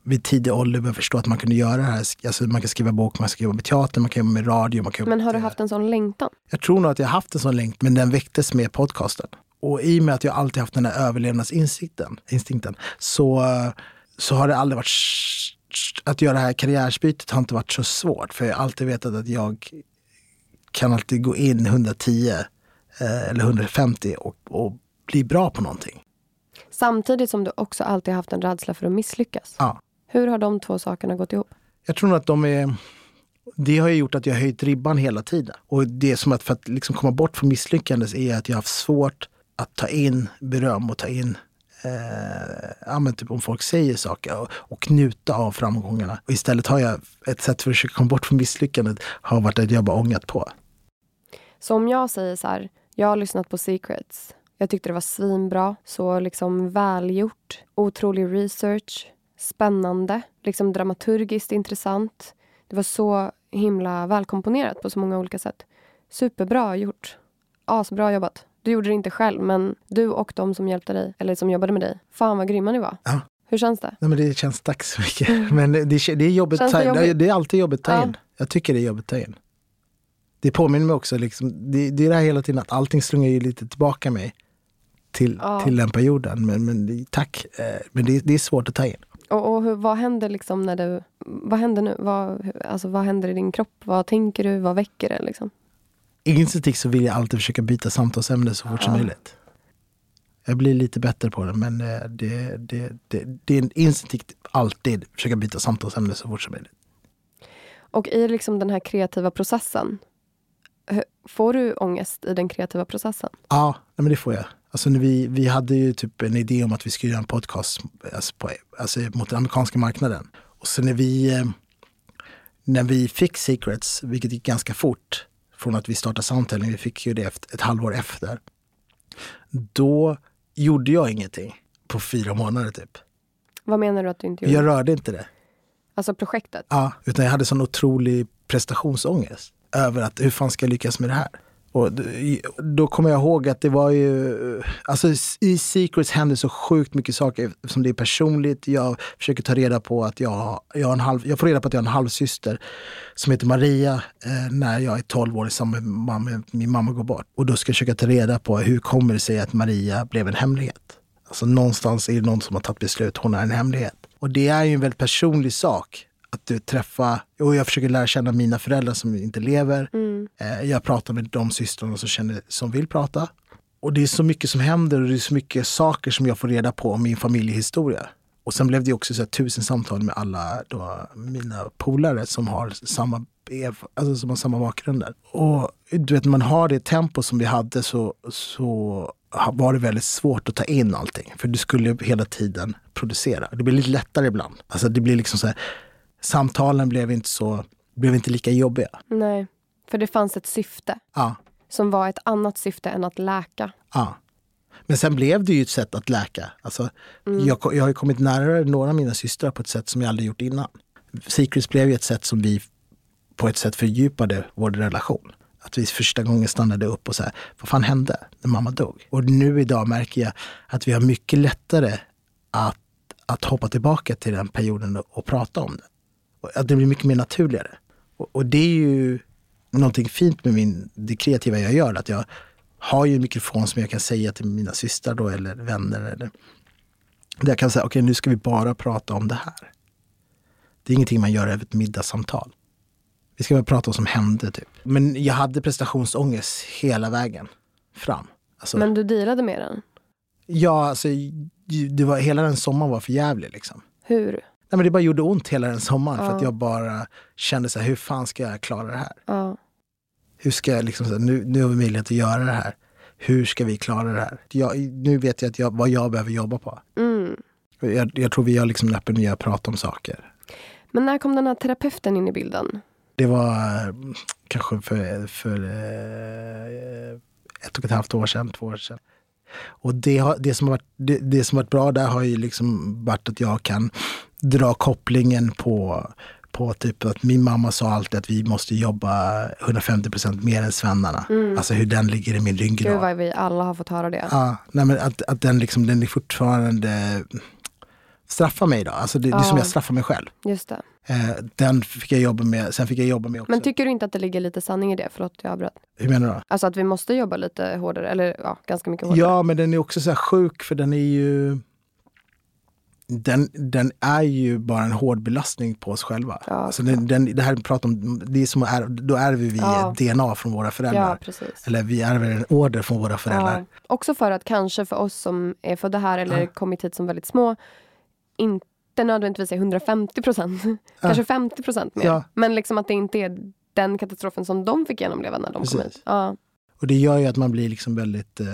Speaker 3: vid tidig ålder börjat förstå att man kunde göra det här. Alltså man kan skriva bok, man kan skriva med teater, man kan jobba med radio. Man kan
Speaker 2: men har du haft en sån längtan?
Speaker 3: Jag tror nog att jag haft en sån längtan, men den väcktes med podcasten. Och i och med att jag alltid haft den här överlevnadsinstinkten instinkten, så, så har det aldrig varit... Att göra det här karriärsbytet har inte varit så svårt. För jag har alltid vetat att jag kan alltid gå in 110 eh, eller 150 och, och bli bra på någonting.
Speaker 2: Samtidigt som du också alltid haft en rädsla för att misslyckas.
Speaker 3: Ja.
Speaker 2: Hur har de två sakerna gått ihop?
Speaker 3: Jag tror nog att de är... Det har gjort att jag höjt ribban hela tiden. Och det är som att för att liksom komma bort från misslyckandet är att jag har haft svårt att ta in beröm och ta in eh, typ om folk säger saker och, och njuta av framgångarna. Och istället har jag ett sätt för att försöka komma bort från misslyckandet har varit att jag bara ångat på.
Speaker 2: Så om jag säger så här, jag har lyssnat på Secrets. Jag tyckte det var svinbra, så liksom välgjort, otrolig research, spännande, liksom dramaturgiskt intressant. Det var så himla välkomponerat på så många olika sätt. Superbra gjort. Asbra jobbat. Du gjorde det inte själv, men du och de som hjälpte dig, eller som jobbade med dig. Fan vad grymma ni var.
Speaker 3: Ja.
Speaker 2: Hur känns det?
Speaker 3: Nej, men det känns, tack så mycket. Men det, det är jobbigt,
Speaker 2: Känns det jobbigt?
Speaker 3: det är alltid jobbigt att ta
Speaker 2: Ja.
Speaker 3: in. Jag tycker det är jobbigt att ta in. Det påminner mig också, liksom, det, det är det här hela tiden att allting slungar ju lite tillbaka mig till,
Speaker 2: Ja.
Speaker 3: till den perioden. Men, men tack, eh, men det, det är svårt att ta in.
Speaker 2: Och, och hur, vad händer liksom när du... Vad händer nu? Vad, alltså, vad händer i din kropp? Vad tänker du? Vad väcker det? Liksom?
Speaker 3: Instinktivt så vill jag alltid försöka byta samtalsämne så fort som möjligt. Jag blir lite bättre på det, men eh, det, det, det, det är instinktivt alltid försöka byta samtalsämne så fort som möjligt.
Speaker 2: Och i liksom den här kreativa processen, får du ångest i den kreativa processen?
Speaker 3: Ja, men det får jag. Alltså, när vi, vi hade ju typ en idé om att vi skulle göra en podcast alltså, på, alltså, mot den amerikanska marknaden. Och så när vi, eh, när vi fick Secrets, vilket gick ganska fort från att vi startade Soundtelling, vi fick ju det efter, ett halvår efter. Då gjorde jag ingenting på fyra månader typ.
Speaker 2: Vad menar du att du inte gjorde?
Speaker 3: Jag rörde inte det.
Speaker 2: Alltså projektet?
Speaker 3: Ja, utan jag hade sån otrolig prestationsångest över att hur fan ska jag lyckas med det här? Och då kommer jag ihåg att det var ju, alltså i Secrets händer så sjukt mycket saker som det är personligt. Jag försöker ta reda på att jag, jag, har en halv, jag får reda på att jag har en halvsyster som heter Maria eh, när jag är 12 år i samband med att min mamma går bort. Och då ska jag försöka ta reda på hur kommer det sig att Maria blev en hemlighet? Alltså någonstans är det någon som har tagit beslut, hon är en hemlighet. Och det är ju en väldigt personlig sak att du träffar, och jag försöker lära känna mina föräldrar som inte lever. Eh, Jag pratar med de systrarna som, känner, som vill prata. Och det är så mycket som händer och det är så mycket saker som jag får reda på om min familjehistoria. Och sen blev det också så tusen samtal med alla då, mina polare som har samma, alltså, som har samma bakgrunder. Och du vet, när man har det tempo som vi hade så, så var det väldigt svårt att ta in allting. För du skulle hela tiden producera. Det blir lite lättare ibland. Alltså det blir liksom så här, samtalen blev inte så, blev inte lika jobbiga.
Speaker 2: Nej, för det fanns ett syfte
Speaker 3: Ja,
Speaker 2: som var ett annat syfte än att läka.
Speaker 3: ja. Men sen blev det ju ett sätt att läka. Alltså, jag, ko- jag har kommit närmare några av mina systrar på ett sätt som jag aldrig gjort innan. Secrets blev ju ett sätt som vi på ett sätt fördjupade vår relation. Att vi första gången stannade upp och sa, vad fan hände när mamma dog? Och nu idag märker jag att vi har mycket lättare att, att hoppa tillbaka till den perioden och, och prata om det. Att det blir mycket mer naturligare. Och, och det är ju någonting fint med min, det kreativa jag gör. Att jag har ju en mikrofon som jag kan säga till mina systrar då, eller vänner. Eller, där jag kan säga, okej nu ska vi bara prata om det här. Det är ingenting man gör över ett middagssamtal. Vi ska bara prata om vad som hände. Typ. Men jag hade prestationsångest hela vägen fram. Alltså,
Speaker 2: Men du dealade med den.
Speaker 3: ja, alltså, det var, hela den sommaren var för jävlig liksom.
Speaker 2: Hur?
Speaker 3: Nej, men det bara gjorde ont hela den sommaren för
Speaker 2: Ja.
Speaker 3: att jag bara kände så här, hur fan ska jag klara det här?
Speaker 2: Ja.
Speaker 3: Hur ska jag liksom, så här, nu, nu har vi möjlighet att göra det här. hur ska vi klara det här? Jag, nu vet jag, att jag vad jag behöver jobba på.
Speaker 2: Mm.
Speaker 3: Jag, jag tror vi har liksom en öppen miljö att prata om saker.
Speaker 2: Men när kom den här terapeuten in i bilden?
Speaker 3: Det var eh, kanske för, för eh, ett och ett halvt år sedan, två år sedan. Och det, har, det, som har varit, det, det som varit bra där har ju liksom varit att jag kan dra kopplingen på, på typ att min mamma sa alltid att vi måste jobba 150 procent mer än svennarna. Alltså hur den ligger i min
Speaker 2: Gud
Speaker 3: ryggrad.
Speaker 2: vad vi alla har fått höra det.
Speaker 3: Ja, nej men att, att den, liksom, den är fortfarande straffar mig då. Alltså det, det är som
Speaker 2: Ja.
Speaker 3: jag straffar mig själv.
Speaker 2: Just det.
Speaker 3: Eh, den fick jag jobba med, sen fick jag jobba med också.
Speaker 2: Men tycker du inte att det ligger lite sanning i det? Förlåt, jag avbröt.
Speaker 3: Hur menar du? då?
Speaker 2: Alltså att vi måste jobba lite hårdare, eller ja, ganska mycket hårdare.
Speaker 3: Ja, men den är också så här sjuk för den är ju... Den, den är ju bara en hård belastning på oss själva.
Speaker 2: Ja,
Speaker 3: alltså den, den, det här pratar om, det är som är, då ärver vi
Speaker 2: Ja.
Speaker 3: DNA från våra föräldrar.
Speaker 2: Ja.
Speaker 3: Eller vi ärver en order från våra föräldrar.
Speaker 2: Också för att kanske för oss som är födda här eller kommit hit som väldigt små inte nödvändigtvis är 150 procent, kanske 50 procent mer. Men liksom att det inte är den katastrofen som de fick genomleva när de kom
Speaker 3: Precis.
Speaker 2: hit. Ja.
Speaker 3: Och det gör ju att man blir liksom väldigt... Eh,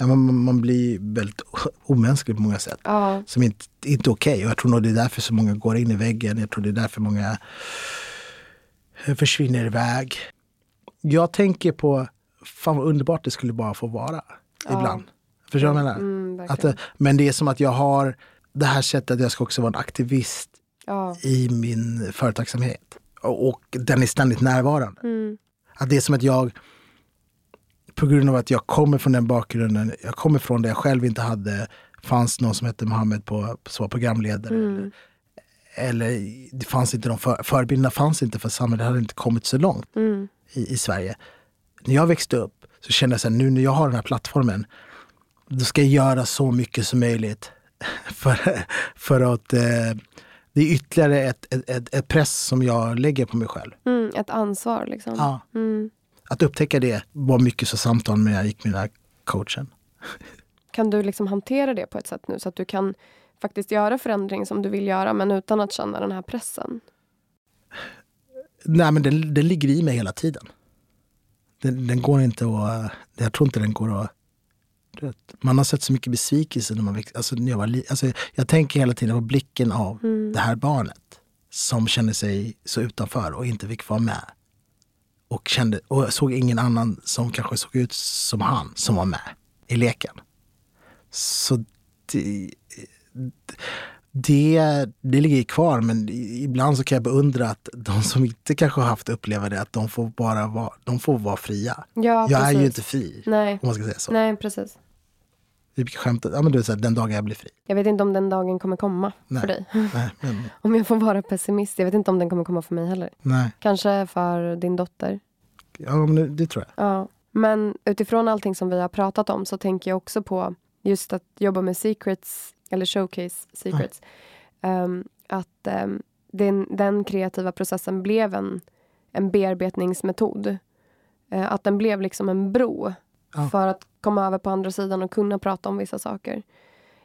Speaker 3: ja, man, man blir väldigt omänsklig på många sätt.
Speaker 2: Ja.
Speaker 3: Som inte, inte är okej. Och jag tror nog det är därför så många går in i väggen. Jag tror det är därför många eh, försvinner iväg. Jag tänker på, fan vad underbart det skulle bara få vara. Ibland. Förstår du vad jag menar?
Speaker 2: Mm,
Speaker 3: att,
Speaker 2: verkligen.
Speaker 3: eh, men det är som att jag har det här sättet att jag ska också vara en aktivist
Speaker 2: ja.
Speaker 3: i min företagsamhet. Och, och den är ständigt närvarande.
Speaker 2: Mm.
Speaker 3: Att det är som att jag, på grund av att jag kommer från den bakgrunden, jag kommer från det jag själv inte hade, fanns någon som hette Mohammed på, som var programledare.
Speaker 2: Mm.
Speaker 3: Eller det fanns inte de för, förebilderna fanns inte för samhället hade inte kommit så långt
Speaker 2: Mm.
Speaker 3: i, i Sverige. När jag växte upp så kände jag att nu när jag har den här plattformen, då ska jag göra så mycket som möjligt. För, för att eh, det är ytterligare ett, ett, ett, ett press som jag lägger på mig själv.
Speaker 2: Mm, ett ansvar liksom.
Speaker 3: Ja.
Speaker 2: Mm.
Speaker 3: Att upptäcka det var mycket så samtal när jag gick med den här coachen.
Speaker 2: Kan du liksom hantera det på ett sätt nu så att du kan faktiskt göra förändring som du vill göra men utan att känna den här pressen?
Speaker 3: Nej men den, den ligger i mig hela tiden. Den, den går inte att, jag tror inte den går att man har sett så mycket besvikelse när man växte alltså, när jag, var alltså, jag tänker hela tiden på blicken av det här barnet som kände sig så utanför och inte fick vara med. Och, kände, och såg ingen annan som kanske såg ut som han som var med i leken. Så det, det, det ligger kvar men ibland så kan jag beundra att de som inte kanske har haft uppleva det, att de får bara vara, de får vara fria.
Speaker 2: Ja,
Speaker 3: jag är ju
Speaker 2: precis.
Speaker 3: inte fri,
Speaker 2: Nej.
Speaker 3: om man ska säga så.
Speaker 2: Nej, precis.
Speaker 3: Vi brukar skämta, ja men du vet, så här, den dagen jag blir fri.
Speaker 2: Jag vet inte om den dagen kommer komma
Speaker 3: Nej.
Speaker 2: för dig.
Speaker 3: Nej, men,
Speaker 2: Om jag får vara pessimist. Jag vet inte om den kommer komma för mig heller.
Speaker 3: nej.
Speaker 2: Kanske för din dotter.
Speaker 3: Ja, men det, det tror jag.
Speaker 2: Ja. Men utifrån allting som vi har pratat om så tänker jag också på just att jobba med secrets, eller showcase secrets. Ehm, att ehm, den, den kreativa processen blev en, en bearbetningsmetod. Eh, att den blev liksom en bro
Speaker 3: Ja.
Speaker 2: för att komma över på andra sidan och kunna prata om vissa saker.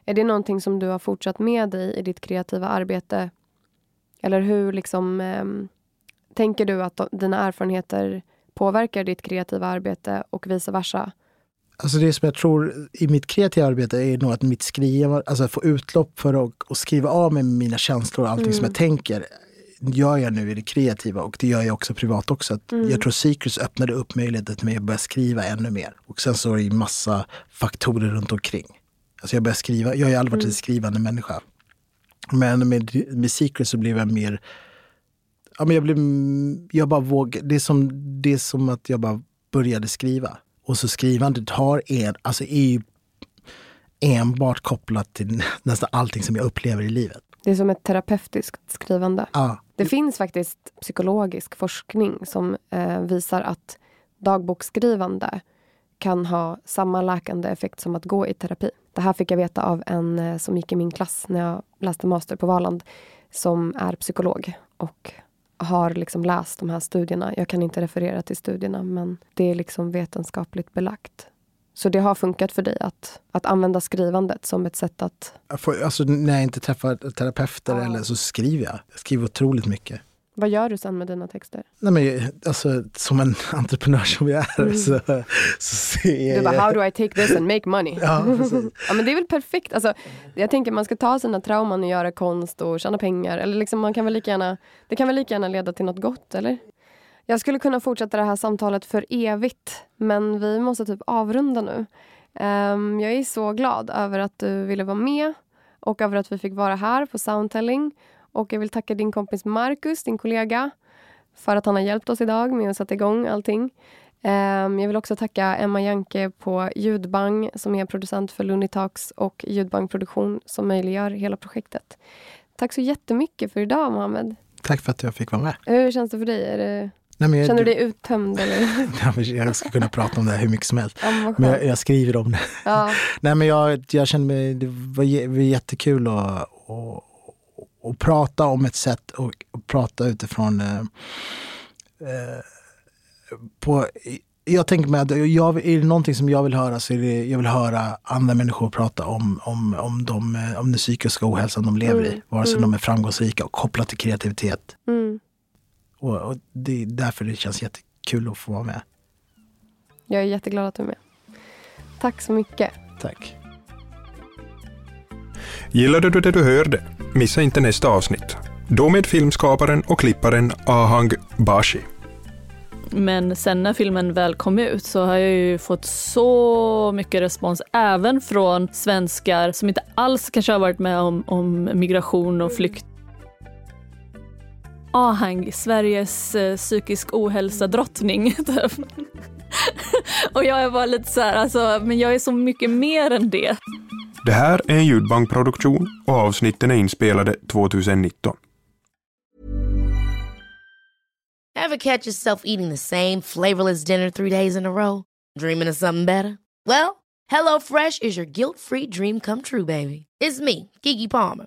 Speaker 2: Är det någonting som du har fortsatt med dig i ditt kreativa arbete? Eller hur liksom, ehm, tänker du att dina erfarenheter påverkar ditt kreativa arbete och vice versa?
Speaker 3: Alltså det som jag tror i mitt kreativa arbete är nog att mitt skriva, alltså att få utlopp för att och skriva av mig mina känslor och allting som jag tänker gör jag nu i det kreativa och det gör jag också privat också. Att Jag tror Secrets öppnade upp möjligheten till mig att börja skriva ännu mer. Och sen så är det massa faktorer runt omkring. Alltså jag börjar skriva, jag har ju aldrig varit en skrivande människa. Men med, med Secrets så blev jag mer Ja, men jag, blev, jag bara våg, det, är som, det är som att jag bara började skriva. Och så skrivandet har en, alltså är ju enbart kopplat till nästan allting som jag upplever i livet.
Speaker 2: Det är som ett terapeutiskt skrivande.
Speaker 3: Ja,
Speaker 2: det finns faktiskt psykologisk forskning som eh, visar att dagboksskrivande kan ha samma läkande effekt som att gå i terapi. Det här fick jag veta av en eh, som gick i min klass när jag läste master på Valand som är psykolog och har liksom läst de här studierna. Jag kan inte referera till studierna men det är liksom vetenskapligt belagt. Så det har funkat för dig att, att använda skrivandet som ett sätt att...
Speaker 3: får, alltså, när jag inte träffar terapeuter eller så skriver jag. Jag skriver otroligt mycket.
Speaker 2: Vad gör du sen med dina texter?
Speaker 3: Nej, men, alltså, som en entreprenör som jag är
Speaker 2: Mm.
Speaker 3: så, så ser jag...
Speaker 2: Du bara, how do I take this and make money?
Speaker 3: Ja,
Speaker 2: ja, men det är väl perfekt. Alltså, jag tänker man ska ta sina trauman och göra konst och tjäna pengar. Eller liksom, man kan väl lika gärna, det kan väl lika gärna leda till något gott, eller? Jag skulle kunna fortsätta det här samtalet för evigt, men vi måste typ avrunda nu. Ehm, jag är så glad över att du ville vara med och över att vi fick vara här på Soundtelling. Och jag vill tacka din kompis Marcus, din kollega, för att han har hjälpt oss idag med att sätta igång allting. Ehm, jag vill också tacka Emma Janke på Ljudbang som är producent för Lunitax och Ljudbang Produktion som möjliggör hela projektet. Tack så jättemycket för idag, Mohammed.
Speaker 3: Tack för att jag fick vara med.
Speaker 2: Hur känns det för dig? Är det,
Speaker 3: Nej,
Speaker 2: känner du dig uttömd? Eller?
Speaker 3: Jag ska kunna prata om det här hur mycket som helst.
Speaker 2: Ja, men
Speaker 3: jag, jag skriver om det.
Speaker 2: Ja.
Speaker 3: Nej, men jag, jag känner mig, det var, jä- var jättekul att, att, att prata om ett sätt och, och prata utifrån eh, eh, på, jag tänker mig att jag, är det någonting som jag vill höra så är det, jag vill höra andra människor prata om, om, om, de, om den psykiska ohälsan de lever i.
Speaker 2: Mm,
Speaker 3: Vare sig
Speaker 2: mm.
Speaker 3: de är framgångsrika och kopplat till kreativitet.
Speaker 2: Mm.
Speaker 3: Och, och det är därför det känns jättekul att få vara med.
Speaker 2: Jag är jätteglad att du är med. Tack så mycket.
Speaker 3: Tack.
Speaker 4: Gillade du det du hörde? Missa inte nästa avsnitt. Då med filmskaparen och klipparen Ahang Bashi.
Speaker 6: Men sen när filmen väl kom ut så har jag ju fått så mycket respons även från svenskar som inte alls kanske har varit med om, om migration och flykt. Ahang, Sveriges eh, psykisk ohälsa-drottning. Typ. och jag är bara lite så här, alltså, men jag är så mycket mer än det.
Speaker 4: Det här är en ljudbankproduktion och avsnitten är inspelade 2019.
Speaker 7: Ever catch yourself eating the same flavorless dinner three days in a row? Dreaming of something better? Well, HelloFresh is your guilt-free dream come true, baby. It's me, Kiki Palmer.